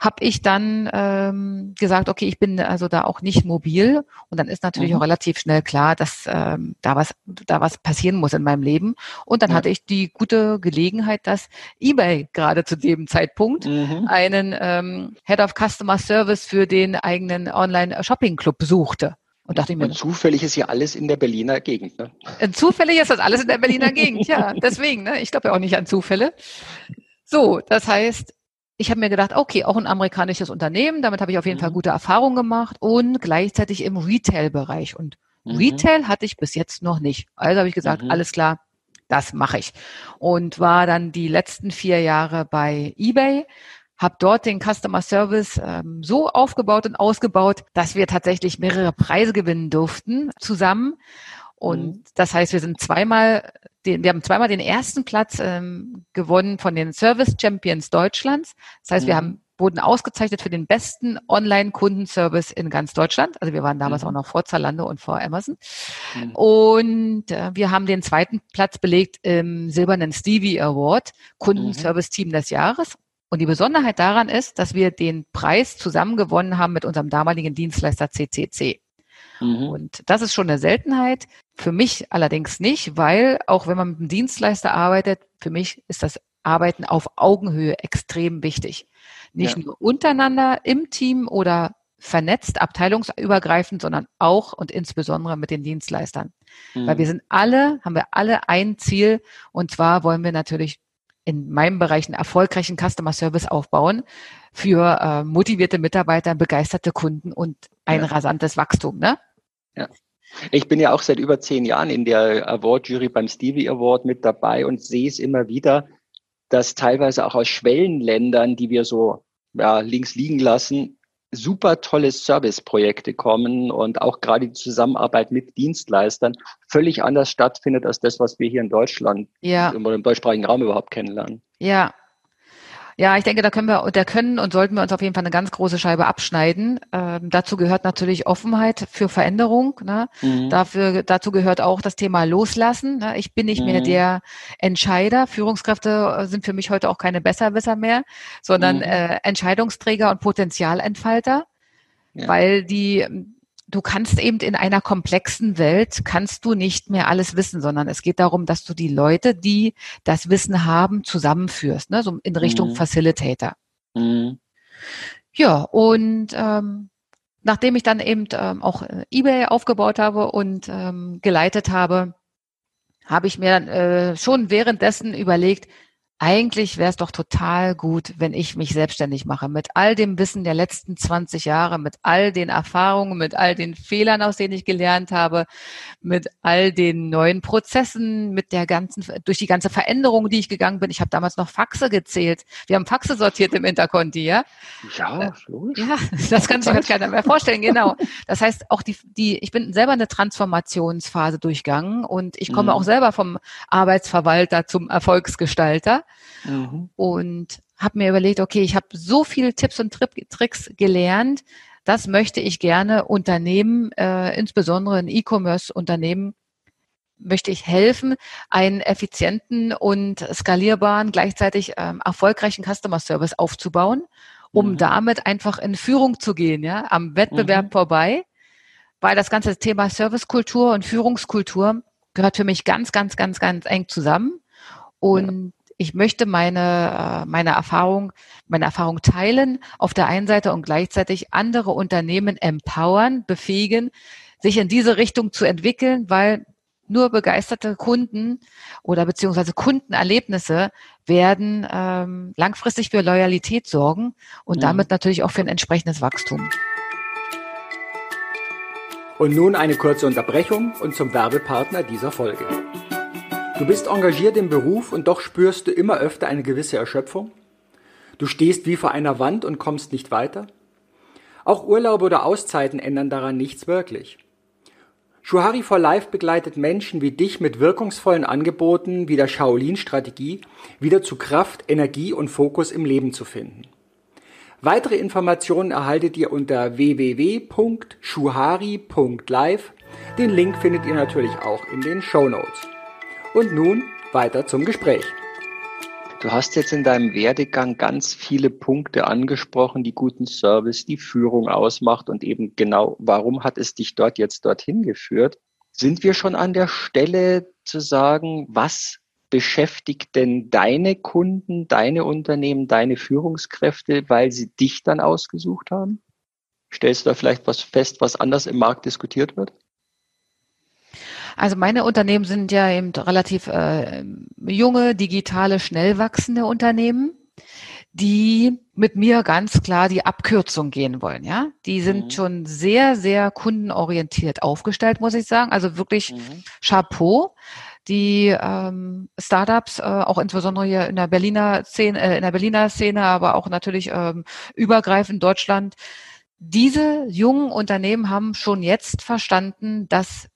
habe ich dann ähm, gesagt, okay, ich bin also da auch nicht mobil und dann ist natürlich mhm. auch relativ schnell klar, dass ähm, da was da was passieren muss in meinem Leben und dann ja. hatte ich die gute Gelegenheit, dass eBay gerade zu dem Zeitpunkt mhm. einen ähm, Head of Customer Service für den eigenen Online Shopping Club suchte. Und dachte ich mir, und zufällig ist ja alles in der Berliner Gegend, ne? Äh, zufällig ist das alles in der Berliner Gegend, ja. Deswegen, ne? Ich glaube ja auch nicht an Zufälle. So, das heißt, ich habe mir gedacht, okay, auch ein amerikanisches Unternehmen, damit habe ich auf jeden mhm. Fall gute Erfahrungen gemacht und gleichzeitig im Retail-Bereich. Und mhm. Retail hatte ich bis jetzt noch nicht. Also habe ich gesagt, mhm. alles klar, das mache ich. Und war dann die letzten vier Jahre bei eBay, habe dort den Customer Service ähm, so aufgebaut und ausgebaut, dass wir tatsächlich mehrere Preise gewinnen durften zusammen. Und mhm. das heißt, wir sind zweimal den, wir haben zweimal den ersten Platz ähm, gewonnen von den Service Champions Deutschlands. Das heißt, mhm. wir haben wurden ausgezeichnet für den besten Online-Kundenservice in ganz Deutschland. Also wir waren damals mhm. auch noch vor Zalando und vor Amazon. Mhm. Und äh, wir haben den zweiten Platz belegt im silbernen Stevie Award, Kundenservice-Team des Jahres. Und die Besonderheit daran ist, dass wir den Preis zusammen gewonnen haben mit unserem damaligen Dienstleister CCC. Mhm. Und das ist schon eine Seltenheit. Für mich allerdings nicht, weil auch wenn man mit einem Dienstleister arbeitet, für mich ist das Arbeiten auf Augenhöhe extrem wichtig. Nicht ja. nur untereinander im Team oder vernetzt, abteilungsübergreifend, sondern auch und insbesondere mit den Dienstleistern. Mhm. Weil wir sind alle, haben wir alle ein Ziel und zwar wollen wir natürlich in meinem Bereich einen erfolgreichen Customer Service aufbauen für äh, motivierte Mitarbeiter, begeisterte Kunden und ein ja. rasantes Wachstum. Ne? Ja. Ich bin ja auch seit über zehn Jahren in der Award-Jury beim Stevie Award mit dabei und sehe es immer wieder, dass teilweise auch aus Schwellenländern, die wir so ja, links liegen lassen, super tolle Serviceprojekte kommen und auch gerade die Zusammenarbeit mit Dienstleistern völlig anders stattfindet als das, was wir hier in Deutschland ja. oder im deutschsprachigen Raum überhaupt kennenlernen. Ja, ja, ich denke, da können wir, da können und sollten wir uns auf jeden Fall eine ganz große Scheibe abschneiden. Ähm, dazu gehört natürlich Offenheit für Veränderung. Ne? Mhm. Dafür, dazu gehört auch das Thema Loslassen. Ne? Ich bin nicht mhm. mehr der Entscheider. Führungskräfte äh, sind für mich heute auch keine Besserwisser mehr, sondern mhm. äh, Entscheidungsträger und Potenzialentfalter, ja. weil die du kannst eben in einer komplexen Welt, kannst du nicht mehr alles wissen, sondern es geht darum, dass du die Leute, die das Wissen haben, zusammenführst, ne? so in Richtung mhm. Facilitator. Mhm. Ja, und ähm, nachdem ich dann eben ähm, auch äh, eBay aufgebaut habe und ähm, geleitet habe, habe ich mir äh, schon währenddessen überlegt, eigentlich wäre es doch total gut, wenn ich mich selbstständig mache. Mit all dem Wissen der letzten 20 Jahre, mit all den Erfahrungen, mit all den Fehlern, aus denen ich gelernt habe, mit all den neuen Prozessen, mit der ganzen, durch die ganze Veränderung, die ich gegangen bin. Ich habe damals noch Faxe gezählt. Wir haben Faxe sortiert im Interconti, ja? Ja, logisch. Ja, das kann sich keiner mehr vorstellen, genau. Das heißt, auch die, die, ich bin selber eine Transformationsphase durchgangen und ich komme mhm. auch selber vom Arbeitsverwalter zum Erfolgsgestalter. Mhm. Und habe mir überlegt, okay, ich habe so viele Tipps und Tricks gelernt, das möchte ich gerne Unternehmen, äh, insbesondere ein E-Commerce-Unternehmen, möchte ich helfen, einen effizienten und skalierbaren, gleichzeitig ähm, erfolgreichen Customer Service aufzubauen, um mhm. damit einfach in Führung zu gehen, ja, am Wettbewerb mhm. vorbei, weil das ganze Thema Servicekultur und Führungskultur gehört für mich ganz, ganz, ganz, ganz eng zusammen. Und ich möchte meine, äh, meine Erfahrung, meine Erfahrung teilen auf der einen Seite und gleichzeitig andere Unternehmen empowern, befähigen, sich in diese Richtung zu entwickeln, weil nur begeisterte Kunden oder beziehungsweise Kundenerlebnisse werden ähm, langfristig für Loyalität sorgen und mhm. damit natürlich auch für ein entsprechendes Wachstum. Und nun eine kurze Unterbrechung und zum Werbepartner dieser Folge. Du bist engagiert im Beruf und doch spürst du immer öfter eine gewisse Erschöpfung? Du stehst wie vor einer Wand und kommst nicht weiter? Auch Urlaube oder Auszeiten ändern daran nichts wirklich. Shuhari for Life begleitet Menschen wie dich mit wirkungsvollen Angeboten wie der Shaolin-Strategie wieder zu Kraft, Energie und Fokus im Leben zu finden. Weitere Informationen erhaltet ihr unter www.shuhari.live. Den Link findet ihr natürlich auch in den Show Notes. Und nun weiter zum Gespräch. Du hast jetzt in deinem Werdegang ganz viele Punkte angesprochen, die guten Service, die Führung ausmacht und eben genau, warum hat es dich dort jetzt dorthin geführt? Sind wir schon an der Stelle zu sagen, was beschäftigt denn deine Kunden, deine Unternehmen, deine Führungskräfte, weil sie dich dann ausgesucht haben? Stellst du da vielleicht was fest, was anders im Markt diskutiert wird? Also meine Unternehmen sind ja eben relativ äh, junge, digitale, schnell wachsende Unternehmen, die mit mir ganz klar die Abkürzung gehen wollen. Ja, die sind mhm. schon sehr, sehr kundenorientiert aufgestellt, muss ich sagen. Also wirklich mhm. Chapeau die ähm, Startups, äh, auch insbesondere hier in der Berliner Szene, äh, in der Berliner Szene, aber auch natürlich ähm, übergreifend Deutschland. Diese jungen Unternehmen haben schon jetzt verstanden, dass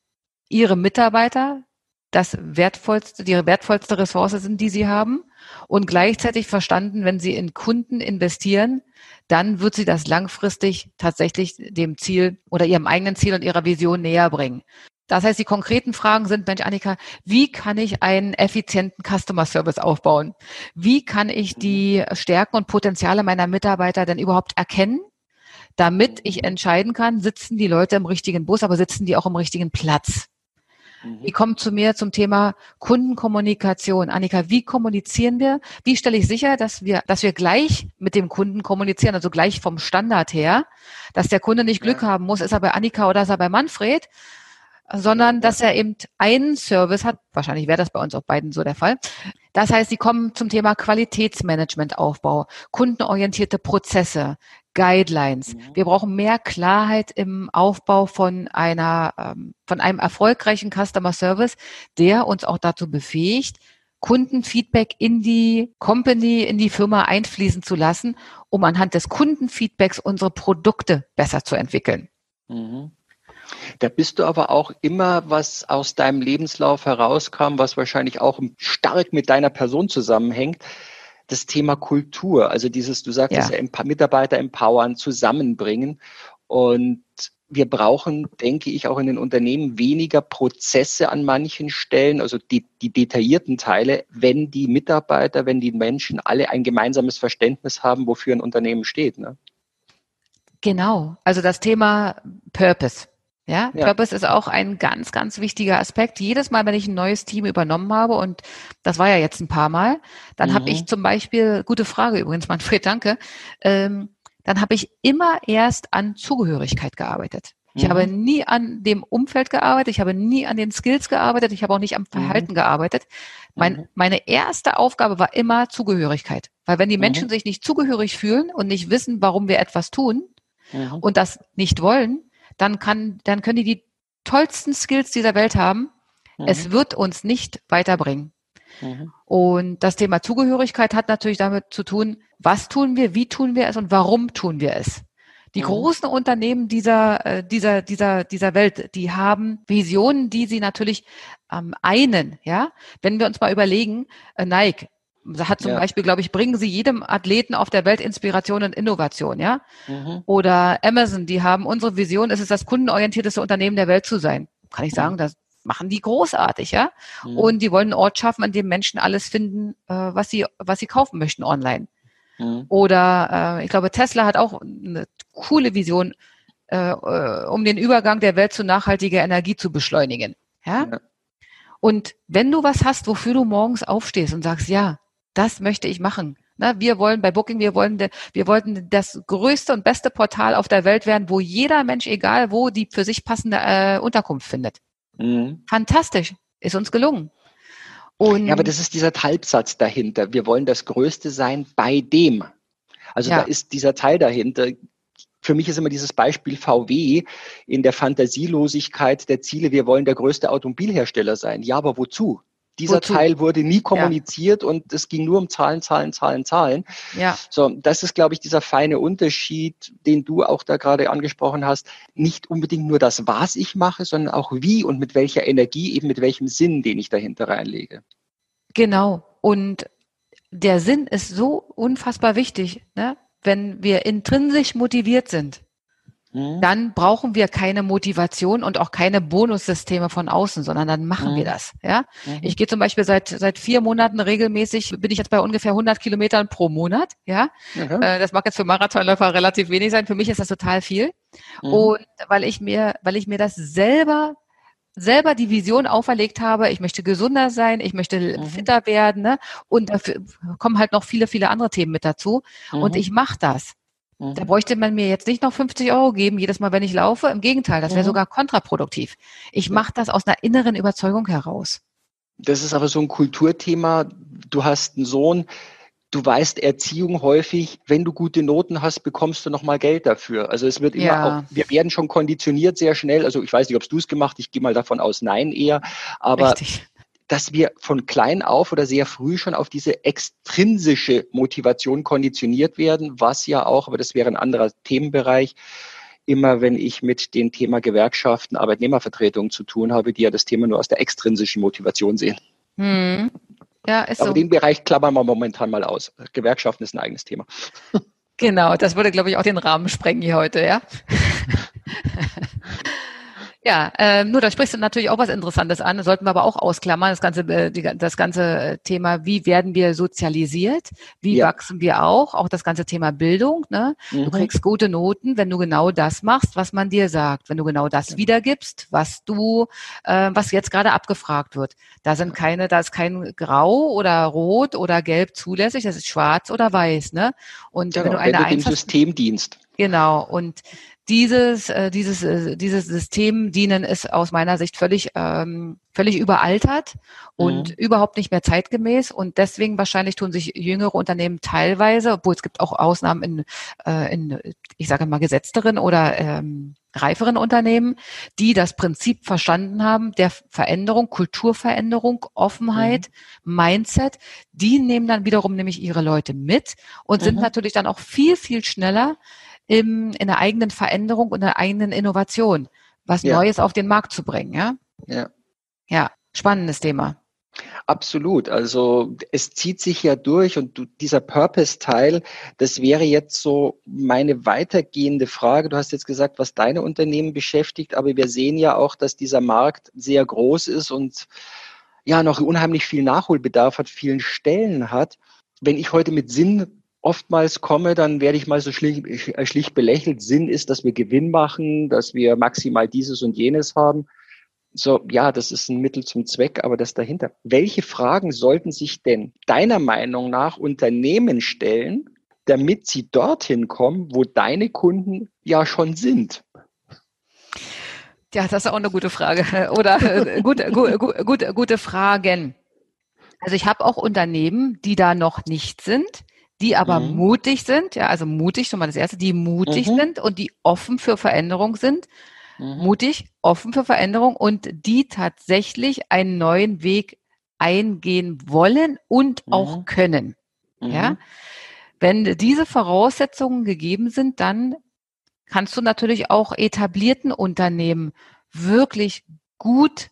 ihre Mitarbeiter das wertvollste, die wertvollste Ressource sind, die sie haben und gleichzeitig verstanden, wenn sie in Kunden investieren, dann wird sie das langfristig tatsächlich dem Ziel oder ihrem eigenen Ziel und ihrer Vision näher bringen. Das heißt, die konkreten Fragen sind, Mensch, Annika, wie kann ich einen effizienten Customer Service aufbauen? Wie kann ich die Stärken und Potenziale meiner Mitarbeiter denn überhaupt erkennen? Damit ich entscheiden kann, sitzen die Leute im richtigen Bus, aber sitzen die auch im richtigen Platz? Die kommen zu mir zum Thema Kundenkommunikation. Annika, wie kommunizieren wir? Wie stelle ich sicher, dass wir, dass wir gleich mit dem Kunden kommunizieren, also gleich vom Standard her, dass der Kunde nicht Glück ja. haben muss, ist er bei Annika oder ist er bei Manfred, sondern dass er eben einen Service hat. Wahrscheinlich wäre das bei uns auch beiden so der Fall. Das heißt, sie kommen zum Thema Qualitätsmanagement Aufbau, kundenorientierte Prozesse, Guidelines. Mhm. Wir brauchen mehr Klarheit im Aufbau von einer, ähm, von einem erfolgreichen Customer Service, der uns auch dazu befähigt, Kundenfeedback in die Company, in die Firma einfließen zu lassen, um anhand des Kundenfeedbacks unsere Produkte besser zu entwickeln. Mhm. Da bist du aber auch immer, was aus deinem Lebenslauf herauskam, was wahrscheinlich auch stark mit deiner Person zusammenhängt, das Thema Kultur. Also dieses, du sagst ja, ja Mitarbeiter empowern, zusammenbringen. Und wir brauchen, denke ich, auch in den Unternehmen weniger Prozesse an manchen Stellen, also die, die detaillierten Teile, wenn die Mitarbeiter, wenn die Menschen alle ein gemeinsames Verständnis haben, wofür ein Unternehmen steht. Ne? Genau. Also das Thema Purpose. Ja, Ja. ich glaube, es ist auch ein ganz, ganz wichtiger Aspekt. Jedes Mal, wenn ich ein neues Team übernommen habe, und das war ja jetzt ein paar Mal, dann habe Mhm. ich zum Beispiel, gute Frage übrigens, Manfred, danke, ähm, dann habe ich immer erst an Zugehörigkeit gearbeitet. Ich Mhm. habe nie an dem Umfeld gearbeitet, ich habe nie an den Skills gearbeitet, ich habe auch nicht am Verhalten gearbeitet. Mein, Mhm. Meine erste Aufgabe war immer Zugehörigkeit. Weil wenn die Mhm. Menschen sich nicht zugehörig fühlen und nicht wissen, warum wir etwas tun Mhm. und das nicht wollen, dann kann, dann können die die tollsten Skills dieser Welt haben. Mhm. Es wird uns nicht weiterbringen. Mhm. Und das Thema Zugehörigkeit hat natürlich damit zu tun, was tun wir, wie tun wir es und warum tun wir es. Die Mhm. großen Unternehmen dieser, äh, dieser, dieser, dieser Welt, die haben Visionen, die sie natürlich ähm, einen, ja. Wenn wir uns mal überlegen, äh, Nike hat zum Ja. Beispiel, glaube ich, bringen sie jedem Athleten auf der Welt Inspiration und Innovation, ja. Mhm. Oder Amazon, die haben unsere Vision, es ist das kundenorientierteste Unternehmen der Welt zu sein. Kann ich Mhm. sagen, das machen die großartig, ja. Mhm. Und die wollen einen Ort schaffen, an dem Menschen alles finden, äh, was sie, was sie kaufen möchten online. Mhm. Oder äh, ich glaube, Tesla hat auch eine coole Vision, äh, um den Übergang der Welt zu nachhaltiger Energie zu beschleunigen. Ja? Ja. Und wenn du was hast, wofür du morgens aufstehst und sagst, ja, das möchte ich machen. Na, wir wollen bei Booking, wir wollen, wir wollten das größte und beste Portal auf der Welt werden, wo jeder Mensch, egal wo, die für sich passende äh, Unterkunft findet. Mhm. Fantastisch, ist uns gelungen. Und Ja, aber das ist dieser Halbsatz dahinter. Wir wollen das Größte sein bei dem. Also Ja. da ist dieser Teil dahinter. Für mich ist immer dieses Beispiel VW in der Fantasielosigkeit der Ziele. Wir wollen der größte Automobilhersteller sein. Ja, aber wozu? Dieser Wozu? Teil wurde nie kommuniziert und es ging nur um Zahlen, Zahlen, Zahlen, Zahlen. ja, So, das ist, glaube ich, dieser feine Unterschied, den du auch da gerade angesprochen hast. Nicht unbedingt nur das, was ich mache, sondern auch wie und mit welcher Energie, eben mit welchem Sinn, den ich dahinter reinlege. Genau. Und der Sinn ist so unfassbar wichtig. Ne? Wenn wir intrinsisch motiviert sind, Mhm. dann brauchen wir keine Motivation und auch keine Bonussysteme von außen, sondern dann machen Mhm. wir das. Ja, Mhm. ich gehe zum Beispiel seit seit vier Monaten regelmäßig, bin ich jetzt bei ungefähr 100 Kilometern pro Monat. Ja, äh, das mag jetzt für Marathonläufer relativ wenig sein. Für mich ist das total viel. Mhm. Und weil ich mir, weil ich mir das selber selber die Vision auferlegt habe, ich möchte gesunder sein, ich möchte Mhm. fitter werden, ne? Und dafür kommen halt noch viele, viele andere Themen mit dazu. Und Mhm. ich mache das. Mhm. Da bräuchte man mir jetzt nicht noch 50 Euro geben, jedes Mal, wenn ich laufe. Im Gegenteil, das wäre Mhm. sogar kontraproduktiv. Ich mache das aus einer inneren Überzeugung heraus. Das ist aber so ein Kulturthema. Du hast einen Sohn, du weißt Erziehung häufig, wenn du gute Noten hast, bekommst du nochmal Geld dafür. Also es wird immer Ja. auch, wir werden schon konditioniert sehr schnell. Also ich weiß nicht, ob du es gemacht, ich gehe mal davon aus, nein eher. Aber Richtig. Dass wir von klein auf oder sehr früh schon auf diese extrinsische Motivation konditioniert werden, was ja auch, aber das wäre ein anderer Themenbereich, immer wenn ich mit dem Thema Gewerkschaften, Arbeitnehmervertretungen zu tun habe, die ja das Thema nur aus der extrinsischen Motivation sehen. Hm. Ja, ist Aber so. den Bereich klammern wir momentan mal aus. Gewerkschaften ist ein eigenes Thema. Genau, das würde, glaube ich, auch den Rahmen sprengen hier heute, ja. Ja, ähm, nur da sprichst du natürlich auch was Interessantes an. Das sollten wir aber auch ausklammern, das ganze, äh, die, das ganze äh, Thema, wie werden wir sozialisiert, wie Ja. wachsen wir auch, auch das ganze Thema Bildung. Ne? Du Mhm. kriegst gute Noten, wenn du genau das machst, was man dir sagt, wenn du genau das wiedergibst, was du, äh, was jetzt gerade abgefragt wird. Da sind keine, da ist kein Grau oder Rot oder Gelb zulässig, das ist Schwarz oder Weiß. Ne? Und Genau, wenn du wenn eine du dem System dienst. Genau. Und dieses, äh, dieses, äh, dieses System dienen ist aus meiner Sicht völlig, ähm, völlig überaltert und Mhm. überhaupt nicht mehr zeitgemäß. Und deswegen wahrscheinlich tun sich jüngere Unternehmen teilweise, obwohl es gibt auch Ausnahmen in, äh, in ich sage mal, gesetzteren oder ähm, reiferen Unternehmen, die das Prinzip verstanden haben der Veränderung, Kulturveränderung, Offenheit, Mindset. Die nehmen dann wiederum nämlich ihre Leute mit und sind Mhm. natürlich dann auch viel, viel schneller im, in der eigenen Veränderung und der eigenen Innovation, was Ja. Neues auf den Markt zu bringen. Ja, Ja. ja spannendes Thema. Absolut. Also es zieht sich ja durch und du, dieser Purpose-Teil, das wäre jetzt so meine weitergehende Frage. Du hast jetzt gesagt, was deine Unternehmen beschäftigt, aber wir sehen ja auch, dass dieser Markt sehr groß ist und ja noch unheimlich viel Nachholbedarf hat, vielen Stellen hat. Wenn ich heute mit Sinn oftmals komme, dann werde ich mal so schlicht, schlicht belächelt. Sinn ist, dass wir Gewinn machen, dass wir maximal dieses und jenes haben. So, ja, das ist ein Mittel zum Zweck, aber das dahinter. Welche Fragen sollten sich denn deiner Meinung nach Unternehmen stellen, damit sie dorthin kommen, wo deine Kunden ja schon sind? Ja, das ist auch eine gute Frage. Oder äh, gute, gute, gute, gute Fragen. Also ich habe auch Unternehmen, die da noch nicht sind, die aber mhm. mutig sind, ja, also mutig, schon mal das erste, die mutig mhm. sind und die offen für Veränderung sind. Mhm. Mutig, offen für Veränderung und die tatsächlich einen neuen Weg eingehen wollen und auch mhm. können. Ja. Mhm. Wenn diese Voraussetzungen gegeben sind, dann kannst du natürlich auch etablierten Unternehmen wirklich gut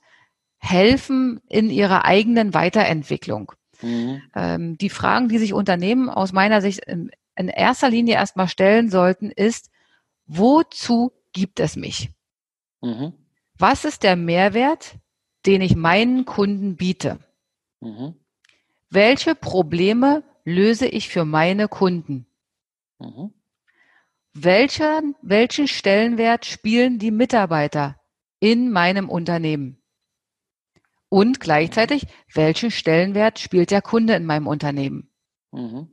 helfen in ihrer eigenen Weiterentwicklung. Mhm. Ähm, die Fragen, die sich Unternehmen aus meiner Sicht in, in erster Linie erstmal stellen sollten, ist, wozu gibt es mich? Mhm. Was ist der Mehrwert, den ich meinen Kunden biete? Mhm. Welche Probleme löse ich für meine Kunden? Mhm. Welchen, welchen Stellenwert spielen die Mitarbeiter in meinem Unternehmen? Und gleichzeitig, welchen Stellenwert spielt der Kunde in meinem Unternehmen? Mhm.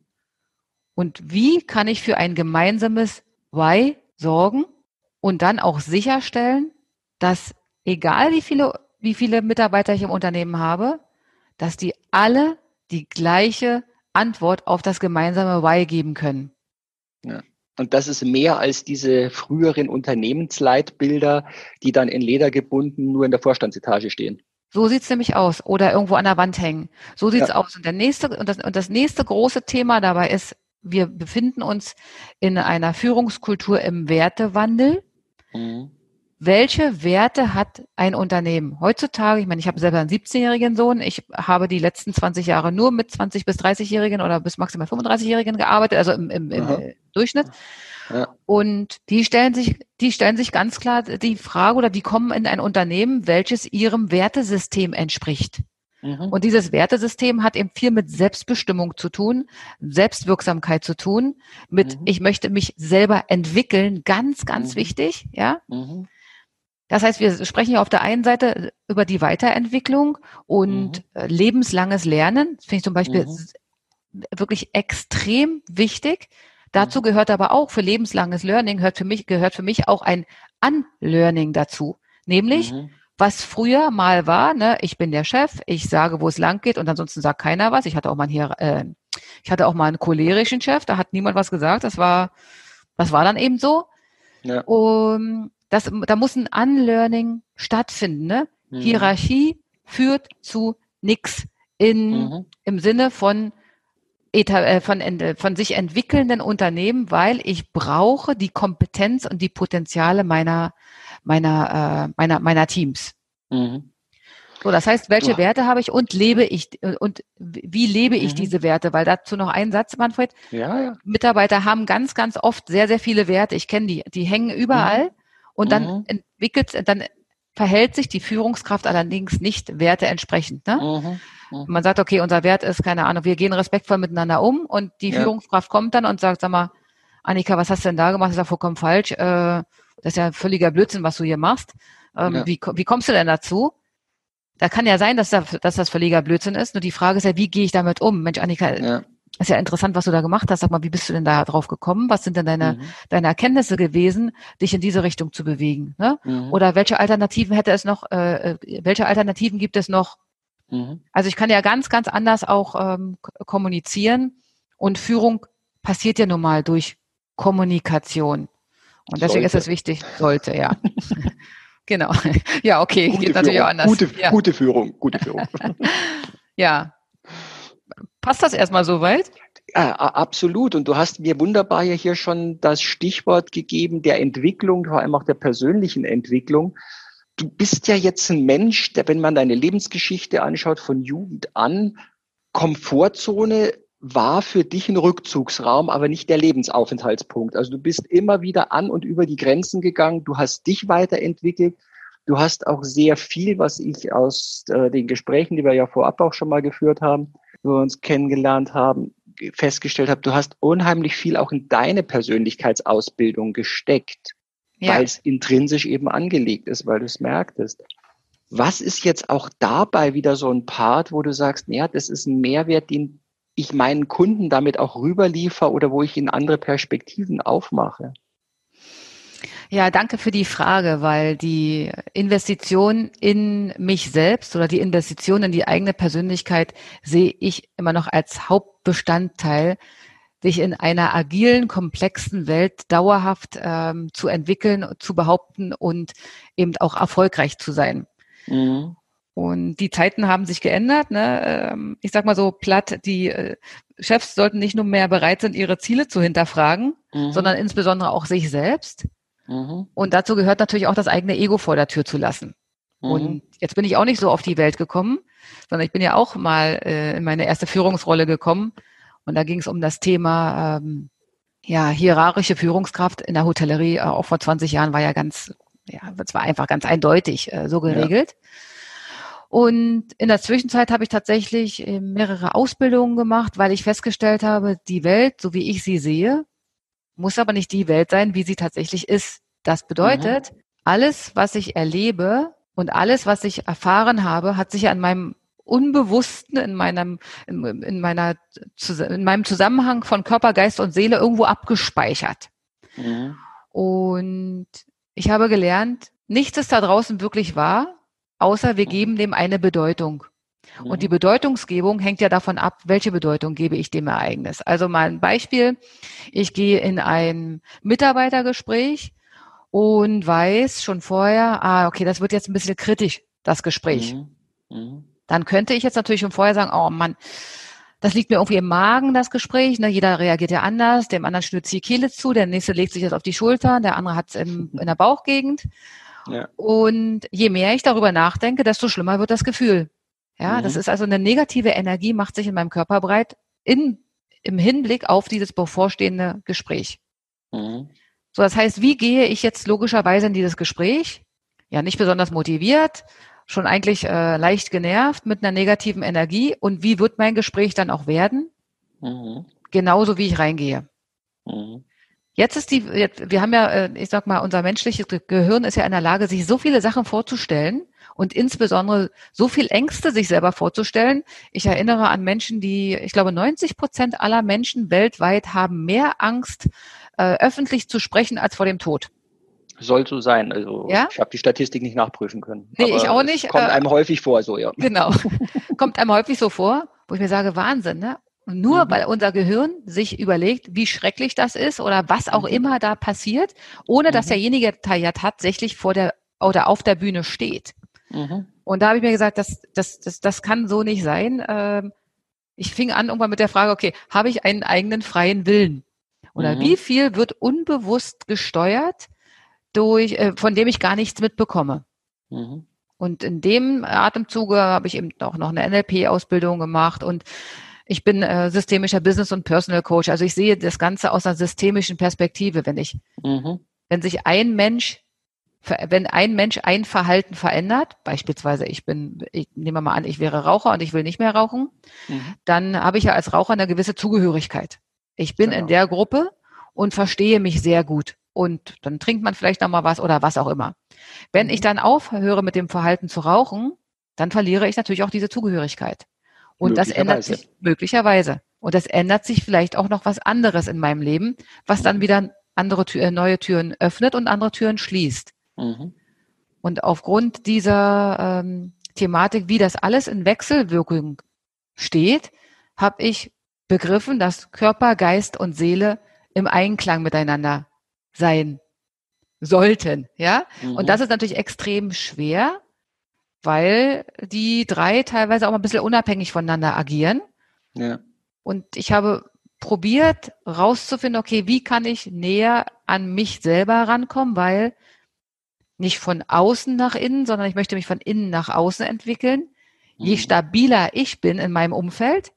Und wie kann ich für ein gemeinsames Why sorgen und dann auch sicherstellen, dass egal wie viele, wie viele Mitarbeiter ich im Unternehmen habe, dass die alle die gleiche Antwort auf das gemeinsame Why geben können. Ja. Und das ist mehr als diese früheren Unternehmensleitbilder, die dann in Leder gebunden nur in der Vorstandsetage stehen. So sieht's nämlich aus. Oder irgendwo an der Wand hängen. So sieht's ja. aus. Und der nächste, und das, und das nächste große Thema dabei ist, wir befinden uns in einer Führungskultur im Wertewandel. Mhm. Welche Werte hat ein Unternehmen heutzutage? Ich meine, ich habe selber einen 17-jährigen Sohn. Ich habe die letzten 20 Jahre nur mit 20 bis 30-Jährigen oder bis maximal 35-Jährigen gearbeitet, also im, im, im Durchschnitt. Und die stellen sich, die stellen sich ganz klar die Frage oder die kommen in ein Unternehmen, welches ihrem Wertesystem entspricht. Mhm. Und dieses Wertesystem hat eben viel mit Selbstbestimmung zu tun, Selbstwirksamkeit zu tun, mit mhm. ich möchte mich selber entwickeln, ganz, ganz mhm. wichtig, ja. Mhm. Das heißt, wir sprechen ja auf der einen Seite über die Weiterentwicklung und mhm. lebenslanges Lernen. Das finde ich zum Beispiel mhm. wirklich extrem wichtig. Dazu mhm. gehört aber auch für lebenslanges Learning gehört für mich, gehört für mich auch ein Unlearning dazu. Nämlich, mhm. was früher mal war, ne, ich bin der Chef, ich sage, wo es lang geht und ansonsten sagt keiner was. Ich hatte auch mal hier, äh, ich hatte auch mal einen cholerischen Chef, da hat niemand was gesagt. Das war, das war dann eben so. Ja. Und das, da muss ein Unlearning stattfinden. Ne? Mhm. Hierarchie führt zu nix in, mhm. im Sinne von von, von sich entwickelnden Unternehmen, weil ich brauche die Kompetenz und die Potenziale meiner, meiner, äh, meiner, meiner Teams. Mhm. So, das heißt, welche ja. Werte habe ich und lebe ich und wie lebe ich mhm. diese Werte? Weil dazu noch ein Satz, Manfred. Ja, ja. Mitarbeiter haben ganz, ganz oft sehr, sehr viele Werte. Ich kenne die, die hängen überall mhm. und dann mhm. entwickelt, dann verhält sich die Führungskraft allerdings nicht Werte entsprechend. Ne? Mhm. Mhm. Man sagt, okay, unser Wert ist, keine Ahnung, wir gehen respektvoll miteinander um und die ja. Führungskraft kommt dann und sagt, sag mal, Annika, was hast du denn da gemacht? Das ist ja vollkommen falsch. Äh, das ist ja völliger Blödsinn, was du hier machst. Ähm, ja. wie, wie kommst du denn dazu? Da kann ja sein, dass, da, dass das völliger Blödsinn ist. Nur die Frage ist ja, wie gehe ich damit um? Mensch, Annika, ja. Ist ja interessant, was du da gemacht hast. Sag mal, wie bist du denn da drauf gekommen? Was sind denn deine, mhm. deine Erkenntnisse gewesen, dich in diese Richtung zu bewegen? Ne? Mhm. Oder welche Alternativen hätte es noch, äh, äh welche Alternativen gibt es noch, Mhm. Also ich kann ja ganz, ganz anders auch ähm, kommunizieren und Führung passiert ja nun mal durch Kommunikation. Und deswegen sollte. ist es wichtig, sollte, ja. genau. Ja, okay, gute geht natürlich Führung. auch anders. Gute, ja. gute Führung, gute Führung. ja. Passt das erstmal soweit? Ja, absolut. Und du hast mir wunderbar ja hier schon das Stichwort gegeben der Entwicklung, vor allem auch der persönlichen Entwicklung du bist ja jetzt ein Mensch, der, wenn man deine Lebensgeschichte anschaut, von Jugend an, Komfortzone war für dich ein Rückzugsraum, aber nicht der Lebensaufenthaltspunkt. Also du bist immer wieder an und über die Grenzen gegangen, du hast dich weiterentwickelt, du hast auch sehr viel, was ich aus äh, den Gesprächen, die wir ja vorab auch schon mal geführt haben, wo wir uns kennengelernt haben, festgestellt habe, du hast unheimlich viel auch in deine Persönlichkeitsausbildung gesteckt, ja. weil es intrinsisch eben angelegt ist, weil du es merktest. Was ist jetzt auch dabei wieder so ein Part, wo du sagst, ja, das ist ein Mehrwert, den ich meinen Kunden damit auch rüberliefer oder wo ich ihnen andere Perspektiven aufmache? Ja, danke für die Frage, weil die Investition in mich selbst oder die Investition in die eigene Persönlichkeit sehe ich immer noch als Hauptbestandteil, sich in einer agilen, komplexen Welt dauerhaft ähm, zu entwickeln, zu behaupten und eben auch erfolgreich zu sein. Mhm. Und die Zeiten haben sich geändert. Ne? Ähm, ich sag mal so platt, die äh, Chefs sollten nicht nur mehr bereit sein, ihre Ziele zu hinterfragen, mhm. sondern insbesondere auch sich selbst. Mhm. Und dazu gehört natürlich auch das eigene Ego vor der Tür zu lassen. Mhm. Und jetzt bin ich auch nicht so auf die Welt gekommen, sondern ich bin ja auch mal äh, in meine erste Führungsrolle gekommen. Und da ging es um das Thema ähm, ja hierarchische Führungskraft in der Hotellerie. Äh, auch vor 20 Jahren war ja ganz, ja, es war einfach ganz eindeutig äh, so geregelt. Ja. Und in der Zwischenzeit habe ich tatsächlich äh, mehrere Ausbildungen gemacht, weil ich festgestellt habe, die Welt, so wie ich sie sehe, muss aber nicht die Welt sein, wie sie tatsächlich ist. Das bedeutet, mhm. alles, was ich erlebe und alles, was ich erfahren habe, hat sich an meinem Unbewussten, in meinem, in, in meiner, in meinem Zusammenhang von Körper, Geist und Seele irgendwo abgespeichert. Mhm. Und ich habe gelernt, nichts ist da draußen wirklich wahr, außer wir mhm. geben dem eine Bedeutung. Und die mhm. Bedeutungsgebung hängt ja davon ab, welche Bedeutung gebe ich dem Ereignis. Also mal ein Beispiel. Ich gehe in ein Mitarbeitergespräch und weiß schon vorher, ah, okay, das wird jetzt ein bisschen kritisch, das Gespräch. Mhm. Mhm. Dann könnte ich jetzt natürlich schon vorher sagen, oh Mann, das liegt mir irgendwie im Magen, das Gespräch. Ne? Jeder reagiert ja anders. Dem anderen schnürt die Kehle zu, der nächste legt sich das auf die Schulter, der andere hat es in der Bauchgegend. Ja. Und je mehr ich darüber nachdenke, desto schlimmer wird das Gefühl. Ja, mhm. das ist also eine negative Energie, macht sich in meinem Körper breit in, im Hinblick auf dieses bevorstehende Gespräch. Mhm. So, das heißt, wie gehe ich jetzt logischerweise in dieses Gespräch? Ja, nicht besonders motiviert, schon eigentlich äh, leicht genervt mit einer negativen Energie. Und wie wird mein Gespräch dann auch werden? Mhm. Genauso wie ich reingehe. Mhm. Jetzt ist die, jetzt, wir haben ja, äh, ich sag mal, unser menschliches Gehirn ist ja in der Lage, sich so viele Sachen vorzustellen und insbesondere so viel Ängste sich selber vorzustellen. Ich erinnere an Menschen, die, ich glaube, 90 Prozent aller Menschen weltweit haben mehr Angst, äh, öffentlich zu sprechen als vor dem Tod. Soll so sein. Also ja? ich habe die Statistik nicht nachprüfen können. Nee, ich auch nicht. Kommt äh, einem häufig vor, so ja. Genau. kommt einem häufig so vor, wo ich mir sage, Wahnsinn, ne? Nur mhm. weil unser Gehirn sich überlegt, wie schrecklich das ist oder was auch mhm. immer da passiert, ohne dass mhm. derjenige ja tatsächlich vor der oder auf der Bühne steht. Mhm. Und da habe ich mir gesagt, das, das, das, das kann so nicht sein. Ähm, ich fing an irgendwann mit der Frage, okay, habe ich einen eigenen freien Willen? Oder mhm. wie viel wird unbewusst gesteuert, durch, äh, von dem ich gar nichts mitbekomme? Mhm. Und in dem Atemzuge habe ich eben auch noch eine NLP-Ausbildung gemacht und ich bin äh, systemischer Business und Personal Coach. Also ich sehe das Ganze aus einer systemischen Perspektive. Wenn ich, mhm. wenn sich ein Mensch wenn ein Mensch ein Verhalten verändert, beispielsweise ich bin, ich nehme mal an, ich wäre Raucher und ich will nicht mehr rauchen, mhm. dann habe ich ja als Raucher eine gewisse Zugehörigkeit. Ich bin genau. in der Gruppe und verstehe mich sehr gut. Und dann trinkt man vielleicht noch mal was oder was auch immer. Wenn mhm. ich dann aufhöre mit dem Verhalten zu rauchen, dann verliere ich natürlich auch diese Zugehörigkeit. Und das ändert sich möglicherweise. Und das ändert sich vielleicht auch noch was anderes in meinem Leben, was dann wieder andere Tür, neue Türen öffnet und andere Türen schließt. Mhm. Und aufgrund dieser ähm, Thematik, wie das alles in Wechselwirkung steht, habe ich begriffen, dass Körper, Geist und Seele im Einklang miteinander sein sollten, ja. Mhm. Und das ist natürlich extrem schwer, weil die drei teilweise auch mal ein bisschen unabhängig voneinander agieren. Ja. Und ich habe probiert rauszufinden, okay, wie kann ich näher an mich selber rankommen, weil nicht von außen nach innen, sondern ich möchte mich von innen nach außen entwickeln. Je mhm. stabiler ich bin in meinem Umfeld,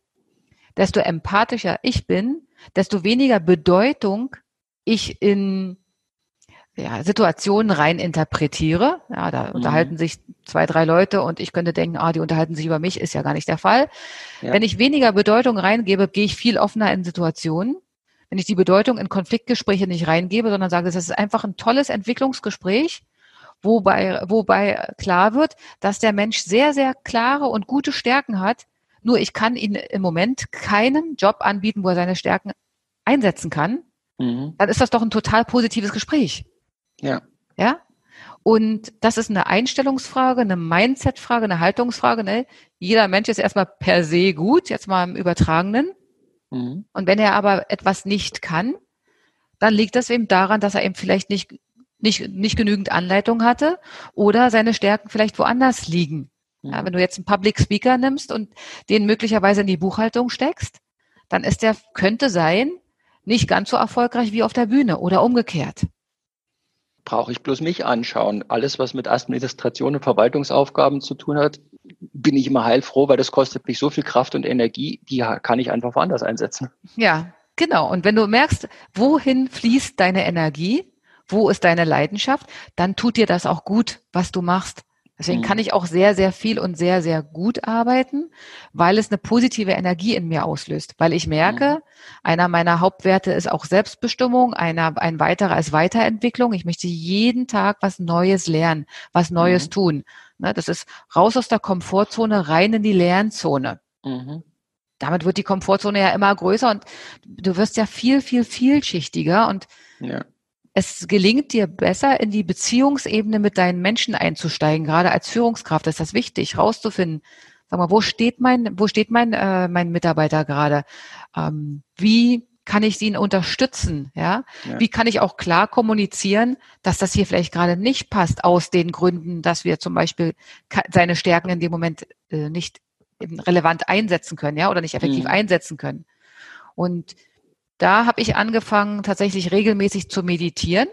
desto empathischer ich bin, desto weniger Bedeutung ich in ja, Situationen rein interpretiere. Ja, da mhm. unterhalten sich zwei, drei Leute und ich könnte denken, ah, die unterhalten sich über mich, ist ja gar nicht der Fall. Ja. Wenn ich weniger Bedeutung reingebe, gehe ich viel offener in Situationen. Wenn ich die Bedeutung in Konfliktgespräche nicht reingebe, sondern sage, das ist einfach ein tolles Entwicklungsgespräch, wobei, wobei klar wird, dass der Mensch sehr, sehr klare und gute Stärken hat. Nur ich kann ihm im Moment keinen Job anbieten, wo er seine Stärken einsetzen kann. Mhm. Dann ist das doch ein total positives Gespräch. Ja. Ja? Und das ist eine Einstellungsfrage, eine Mindsetfrage, eine Haltungsfrage. Ne? Jeder Mensch ist erstmal per se gut, jetzt mal im Übertragenen. Mhm. Und wenn er aber etwas nicht kann, dann liegt das eben daran, dass er eben vielleicht nicht, nicht, nicht genügend Anleitung hatte oder seine Stärken vielleicht woanders liegen. Mhm. Ja, wenn du jetzt einen Public Speaker nimmst und den möglicherweise in die Buchhaltung steckst, dann ist der, könnte sein, nicht ganz so erfolgreich wie auf der Bühne oder umgekehrt brauche ich bloß mich anschauen. Alles, was mit Administration und Verwaltungsaufgaben zu tun hat, bin ich immer heilfroh, weil das kostet mich so viel Kraft und Energie, die kann ich einfach woanders einsetzen. Ja, genau. Und wenn du merkst, wohin fließt deine Energie, wo ist deine Leidenschaft, dann tut dir das auch gut, was du machst. Deswegen mhm. kann ich auch sehr, sehr viel und sehr, sehr gut arbeiten, weil es eine positive Energie in mir auslöst. Weil ich merke, mhm. einer meiner Hauptwerte ist auch Selbstbestimmung, einer, ein weiterer ist Weiterentwicklung. Ich möchte jeden Tag was Neues lernen, was Neues mhm. tun. Ne, das ist raus aus der Komfortzone, rein in die Lernzone. Mhm. Damit wird die Komfortzone ja immer größer und du wirst ja viel, viel, vielschichtiger und ja es gelingt dir besser, in die Beziehungsebene mit deinen Menschen einzusteigen. Gerade als Führungskraft ist das wichtig, rauszufinden. Sag mal, wo steht mein, wo steht mein, äh, mein Mitarbeiter gerade? Ähm, wie kann ich ihn unterstützen? Ja? ja? Wie kann ich auch klar kommunizieren, dass das hier vielleicht gerade nicht passt aus den Gründen, dass wir zum Beispiel seine Stärken in dem Moment äh, nicht relevant einsetzen können, ja, oder nicht effektiv mhm. einsetzen können. Und da habe ich angefangen, tatsächlich regelmäßig zu meditieren.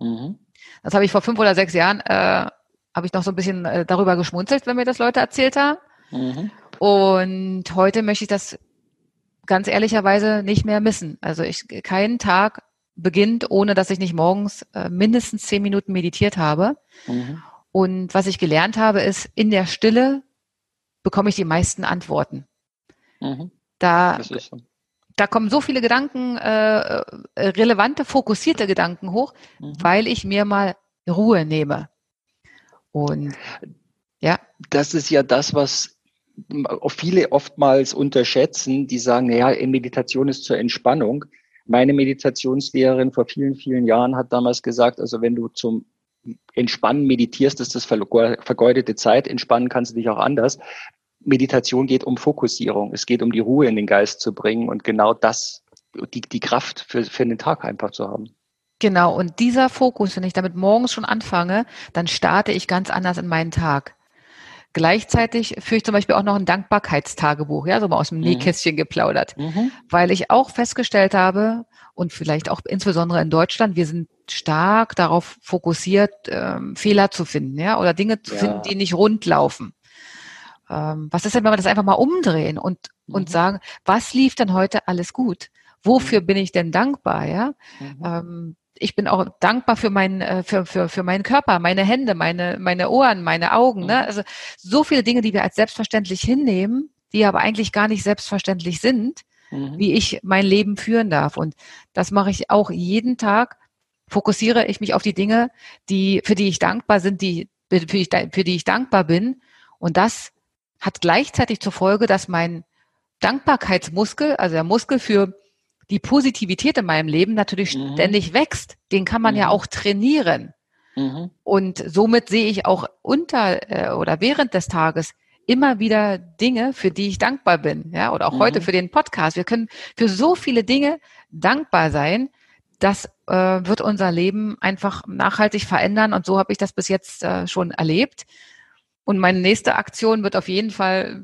Mhm. Das habe ich vor fünf oder sechs Jahren, äh, habe ich noch so ein bisschen äh, darüber geschmunzelt, wenn mir das Leute erzählt haben. Mhm. Und heute möchte ich das ganz ehrlicherweise nicht mehr missen. Also ich keinen Tag beginnt, ohne dass ich nicht morgens äh, mindestens zehn Minuten meditiert habe. Mhm. Und was ich gelernt habe, ist, in der Stille bekomme ich die meisten Antworten. Mhm. Da, so da kommen so viele Gedanken, äh, äh, relevante, fokussierte Gedanken hoch, mhm. weil ich mir mal Ruhe nehme. Und ja. Das ist ja das, was viele oftmals unterschätzen, die sagen, naja, Meditation ist zur Entspannung. Meine Meditationslehrerin vor vielen, vielen Jahren hat damals gesagt, also wenn du zum Entspannen meditierst, ist das vergeudete Zeit. Entspannen kannst du dich auch anders. Meditation geht um Fokussierung. Es geht um die Ruhe in den Geist zu bringen und genau das, die, die Kraft für, für den Tag einfach zu haben. Genau. Und dieser Fokus, wenn ich damit morgens schon anfange, dann starte ich ganz anders in meinen Tag. Gleichzeitig führe ich zum Beispiel auch noch ein Dankbarkeitstagebuch, ja, so mal aus dem mhm. Nähkästchen geplaudert, mhm. weil ich auch festgestellt habe und vielleicht auch insbesondere in Deutschland, wir sind stark darauf fokussiert, ähm, Fehler zu finden, ja, oder Dinge zu ja. finden, die nicht rund laufen. Ähm, was ist denn, wenn wir das einfach mal umdrehen und, mhm. und sagen, was lief denn heute alles gut? Wofür mhm. bin ich denn dankbar, ja? Mhm. Ähm, ich bin auch dankbar für meinen, äh, für, für, für meinen Körper, meine Hände, meine, meine Ohren, meine Augen, ne? Mhm. Also, so viele Dinge, die wir als selbstverständlich hinnehmen, die aber eigentlich gar nicht selbstverständlich sind, mhm. wie ich mein Leben führen darf. Und das mache ich auch jeden Tag. Fokussiere ich mich auf die Dinge, die, für die ich dankbar sind, die, für, ich, für die ich dankbar bin. Und das hat gleichzeitig zur Folge, dass mein Dankbarkeitsmuskel, also der Muskel für die Positivität in meinem Leben natürlich mhm. ständig wächst. Den kann man mhm. ja auch trainieren. Mhm. Und somit sehe ich auch unter äh, oder während des Tages immer wieder Dinge, für die ich dankbar bin. Ja, oder auch heute mhm. für den Podcast. Wir können für so viele Dinge dankbar sein. Das äh, wird unser Leben einfach nachhaltig verändern. Und so habe ich das bis jetzt äh, schon erlebt. Und meine nächste Aktion wird auf jeden Fall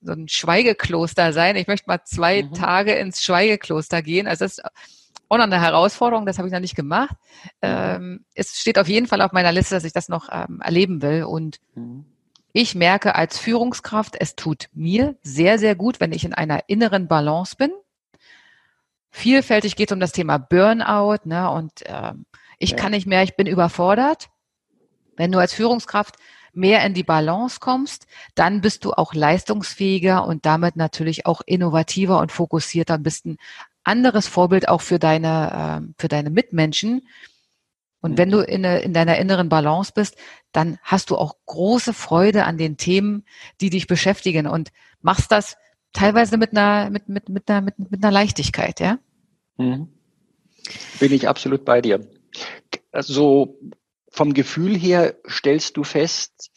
so ein Schweigekloster sein. Ich möchte mal zwei mhm. Tage ins Schweigekloster gehen. Also das ist auch noch eine Herausforderung, das habe ich noch nicht gemacht. Mhm. Ähm, es steht auf jeden Fall auf meiner Liste, dass ich das noch ähm, erleben will. Und mhm. ich merke als Führungskraft, es tut mir sehr, sehr gut, wenn ich in einer inneren Balance bin. Vielfältig geht es um das Thema Burnout ne, und ähm, Ich ja. kann nicht mehr, ich bin überfordert. Wenn du als Führungskraft mehr in die Balance kommst, dann bist du auch leistungsfähiger und damit natürlich auch innovativer und fokussierter, bist ein anderes Vorbild auch für deine, äh, für deine Mitmenschen. Und wenn du in, in deiner inneren Balance bist, dann hast du auch große Freude an den Themen, die dich beschäftigen und machst das teilweise mit einer, mit, mit, mit einer, mit, mit einer Leichtigkeit, ja? Mhm. Bin ich absolut bei dir. Also vom Gefühl her stellst du fest,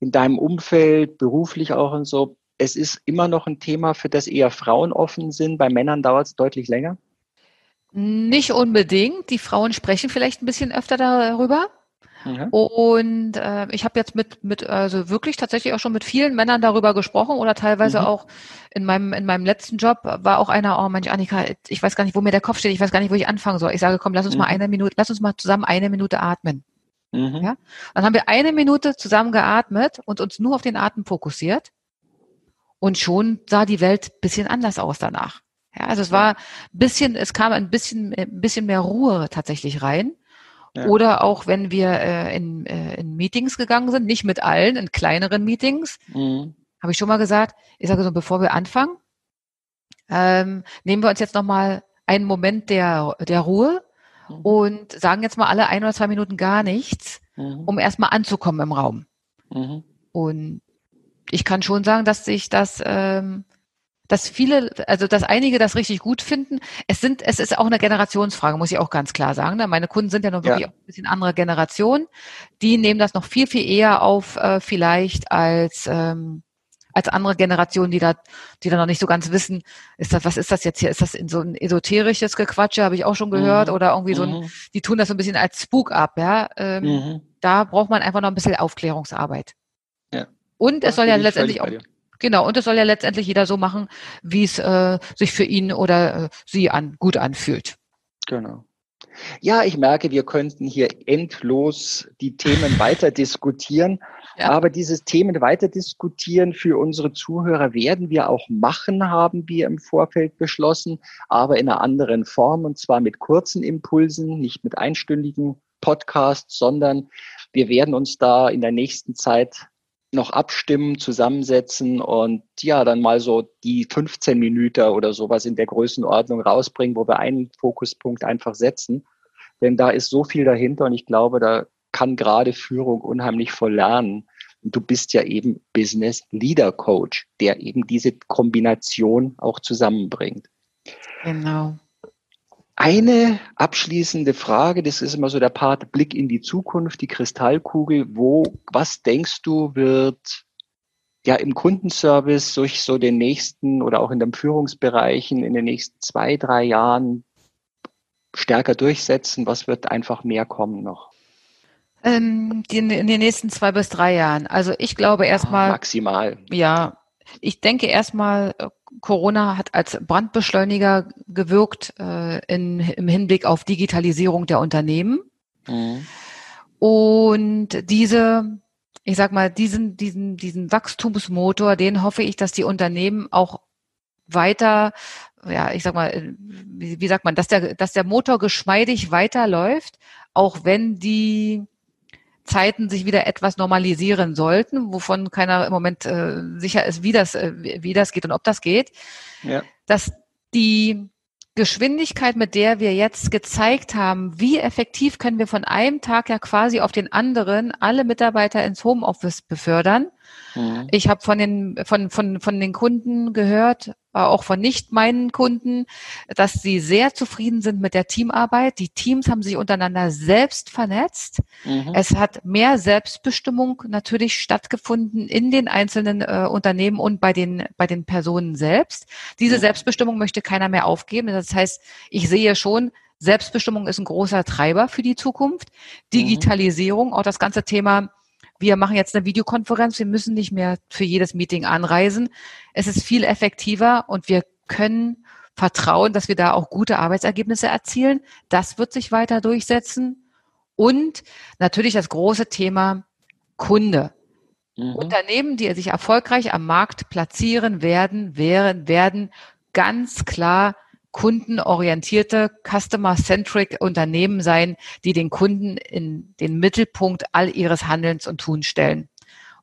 in deinem Umfeld, beruflich auch und so, es ist immer noch ein Thema, für das eher Frauen offen sind. Bei Männern dauert es deutlich länger. Nicht unbedingt. Die Frauen sprechen vielleicht ein bisschen öfter darüber. Mhm. Und äh, ich habe jetzt mit, mit, also wirklich tatsächlich auch schon mit vielen Männern darüber gesprochen oder teilweise mhm. auch in meinem, in meinem letzten Job war auch einer, oh Mensch, Annika, ich weiß gar nicht, wo mir der Kopf steht, ich weiß gar nicht, wo ich anfangen soll. Ich sage, komm, lass uns mhm. mal eine Minute, lass uns mal zusammen eine Minute atmen. Mhm. Ja? Dann haben wir eine Minute zusammen geatmet und uns nur auf den Atem fokussiert. Und schon sah die Welt bisschen anders aus danach. Ja, also es war ein bisschen, es kam ein bisschen, ein bisschen mehr Ruhe tatsächlich rein. Ja. Oder auch wenn wir äh, in, äh, in Meetings gegangen sind, nicht mit allen, in kleineren Meetings, mhm. habe ich schon mal gesagt, ich sage so, bevor wir anfangen, ähm, nehmen wir uns jetzt nochmal einen Moment der, der Ruhe mhm. und sagen jetzt mal alle ein oder zwei Minuten gar nichts, mhm. um erstmal anzukommen im Raum. Mhm. Und ich kann schon sagen, dass sich das, ähm, dass viele, also dass einige das richtig gut finden. Es sind, es ist auch eine Generationsfrage, muss ich auch ganz klar sagen. Ne? Meine Kunden sind ja noch wirklich ja. ein bisschen andere Generation. Die nehmen das noch viel, viel eher auf, äh, vielleicht als ähm, als andere Generationen, die da, die da noch nicht so ganz wissen, ist das, was ist das jetzt hier? Ist das in so ein esoterisches Gequatsche, habe ich auch schon gehört, mhm. oder irgendwie so ein, mhm. die tun das so ein bisschen als Spuk ab, ja. Ähm, mhm. Da braucht man einfach noch ein bisschen Aufklärungsarbeit. Ja. Und es soll ja letztendlich auch, genau, und es soll ja letztendlich jeder so machen, wie es äh, sich für ihn oder äh, sie an, gut anfühlt. Genau. Ja, ich merke, wir könnten hier endlos die Themen weiter diskutieren. Ja. Aber dieses Themen weiter diskutieren für unsere Zuhörer werden wir auch machen, haben wir im Vorfeld beschlossen, aber in einer anderen Form und zwar mit kurzen Impulsen, nicht mit einstündigen Podcasts, sondern wir werden uns da in der nächsten Zeit noch abstimmen, zusammensetzen und ja, dann mal so die 15 Minuten oder sowas in der Größenordnung rausbringen, wo wir einen Fokuspunkt einfach setzen. Denn da ist so viel dahinter und ich glaube, da kann gerade Führung unheimlich voll lernen. Und du bist ja eben Business Leader Coach, der eben diese Kombination auch zusammenbringt. Genau. Eine abschließende Frage, das ist immer so der Part Blick in die Zukunft, die Kristallkugel. Wo, was denkst du, wird ja im Kundenservice durch so den nächsten oder auch in den Führungsbereichen in den nächsten zwei, drei Jahren stärker durchsetzen? Was wird einfach mehr kommen noch? Ähm, die, in den nächsten zwei bis drei Jahren. Also ich glaube erstmal. Maximal. Ja, ich denke erstmal, äh, Corona hat als Brandbeschleuniger gewirkt äh, in, im Hinblick auf Digitalisierung der Unternehmen. Mhm. Und diese, ich sag mal, diesen, diesen, diesen Wachstumsmotor, den hoffe ich, dass die Unternehmen auch weiter, ja, ich sag mal, wie, wie sagt man, dass der, dass der Motor geschmeidig weiterläuft, auch wenn die Zeiten sich wieder etwas normalisieren sollten, wovon keiner im Moment äh, sicher ist, wie das, äh, wie das geht und ob das geht, ja. dass die Geschwindigkeit, mit der wir jetzt gezeigt haben, wie effektiv können wir von einem Tag ja quasi auf den anderen alle Mitarbeiter ins Homeoffice befördern, Mhm. Ich habe von den, von, von, von den Kunden gehört, äh, auch von nicht meinen Kunden, dass sie sehr zufrieden sind mit der Teamarbeit. Die Teams haben sich untereinander selbst vernetzt. Mhm. Es hat mehr Selbstbestimmung natürlich stattgefunden in den einzelnen äh, Unternehmen und bei den, bei den Personen selbst. Diese mhm. Selbstbestimmung möchte keiner mehr aufgeben. Das heißt, ich sehe schon, Selbstbestimmung ist ein großer Treiber für die Zukunft. Mhm. Digitalisierung, auch das ganze Thema wir machen jetzt eine Videokonferenz, wir müssen nicht mehr für jedes Meeting anreisen. Es ist viel effektiver und wir können vertrauen, dass wir da auch gute Arbeitsergebnisse erzielen. Das wird sich weiter durchsetzen. Und natürlich das große Thema Kunde. Mhm. Unternehmen, die sich erfolgreich am Markt platzieren werden, werden, werden ganz klar kundenorientierte, customer-centric Unternehmen sein, die den Kunden in den Mittelpunkt all ihres Handelns und Tuns stellen.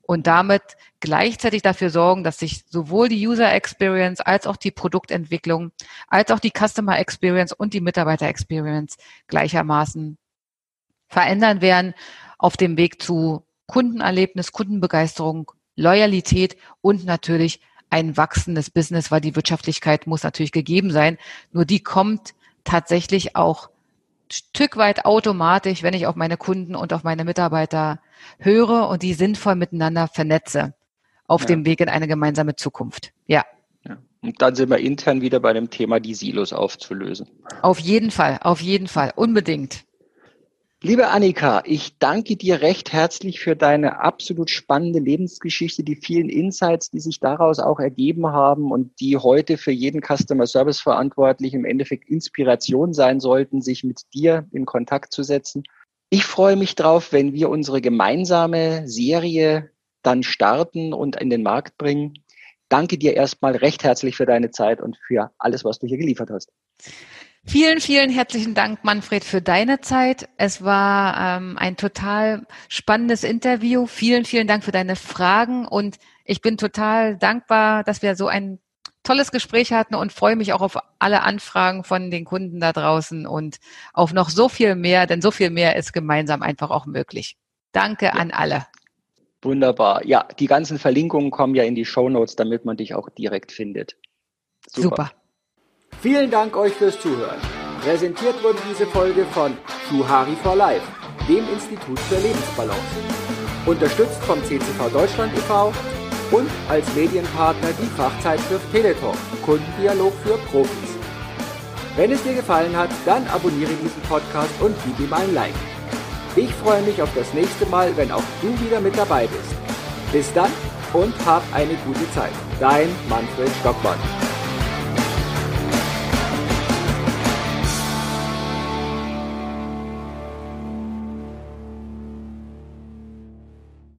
Und damit gleichzeitig dafür sorgen, dass sich sowohl die User Experience als auch die Produktentwicklung, als auch die Customer Experience und die Mitarbeiter Experience gleichermaßen verändern werden auf dem Weg zu Kundenerlebnis, Kundenbegeisterung, Loyalität und natürlich ein wachsendes Business, weil die Wirtschaftlichkeit muss natürlich gegeben sein. Nur die kommt tatsächlich auch Stück weit automatisch, wenn ich auf meine Kunden und auf meine Mitarbeiter höre und die sinnvoll miteinander vernetze auf ja. dem Weg in eine gemeinsame Zukunft. Ja. ja. Und dann sind wir intern wieder bei dem Thema, die Silos aufzulösen. Auf jeden Fall, auf jeden Fall, unbedingt. Liebe Annika, ich danke dir recht herzlich für deine absolut spannende Lebensgeschichte, die vielen Insights, die sich daraus auch ergeben haben und die heute für jeden Customer Service Verantwortlichen im Endeffekt Inspiration sein sollten, sich mit dir in Kontakt zu setzen. Ich freue mich drauf, wenn wir unsere gemeinsame Serie dann starten und in den Markt bringen. Danke dir erstmal recht herzlich für deine Zeit und für alles, was du hier geliefert hast. Vielen, vielen herzlichen Dank, Manfred, für deine Zeit. Es war ähm, ein total spannendes Interview. Vielen, vielen Dank für deine Fragen und ich bin total dankbar, dass wir so ein tolles Gespräch hatten und freue mich auch auf alle Anfragen von den Kunden da draußen und auf noch so viel mehr, denn so viel mehr ist gemeinsam einfach auch möglich. Danke ja. an alle. Wunderbar. Ja, die ganzen Verlinkungen kommen ja in die Show Notes, damit man dich auch direkt findet. Super. Super. Vielen Dank euch fürs Zuhören. Präsentiert wurde diese Folge von Schuhari for Life, dem Institut für Lebensbalance. Unterstützt vom CCV Deutschland e.V. und als Medienpartner die Fachzeitschrift Teletalk, Kundendialog für Profis. Wenn es dir gefallen hat, dann abonniere diesen Podcast und gib ihm ein Like. Ich freue mich auf das nächste Mal, wenn auch du wieder mit dabei bist. Bis dann und hab eine gute Zeit. Dein Manfred Stockmann.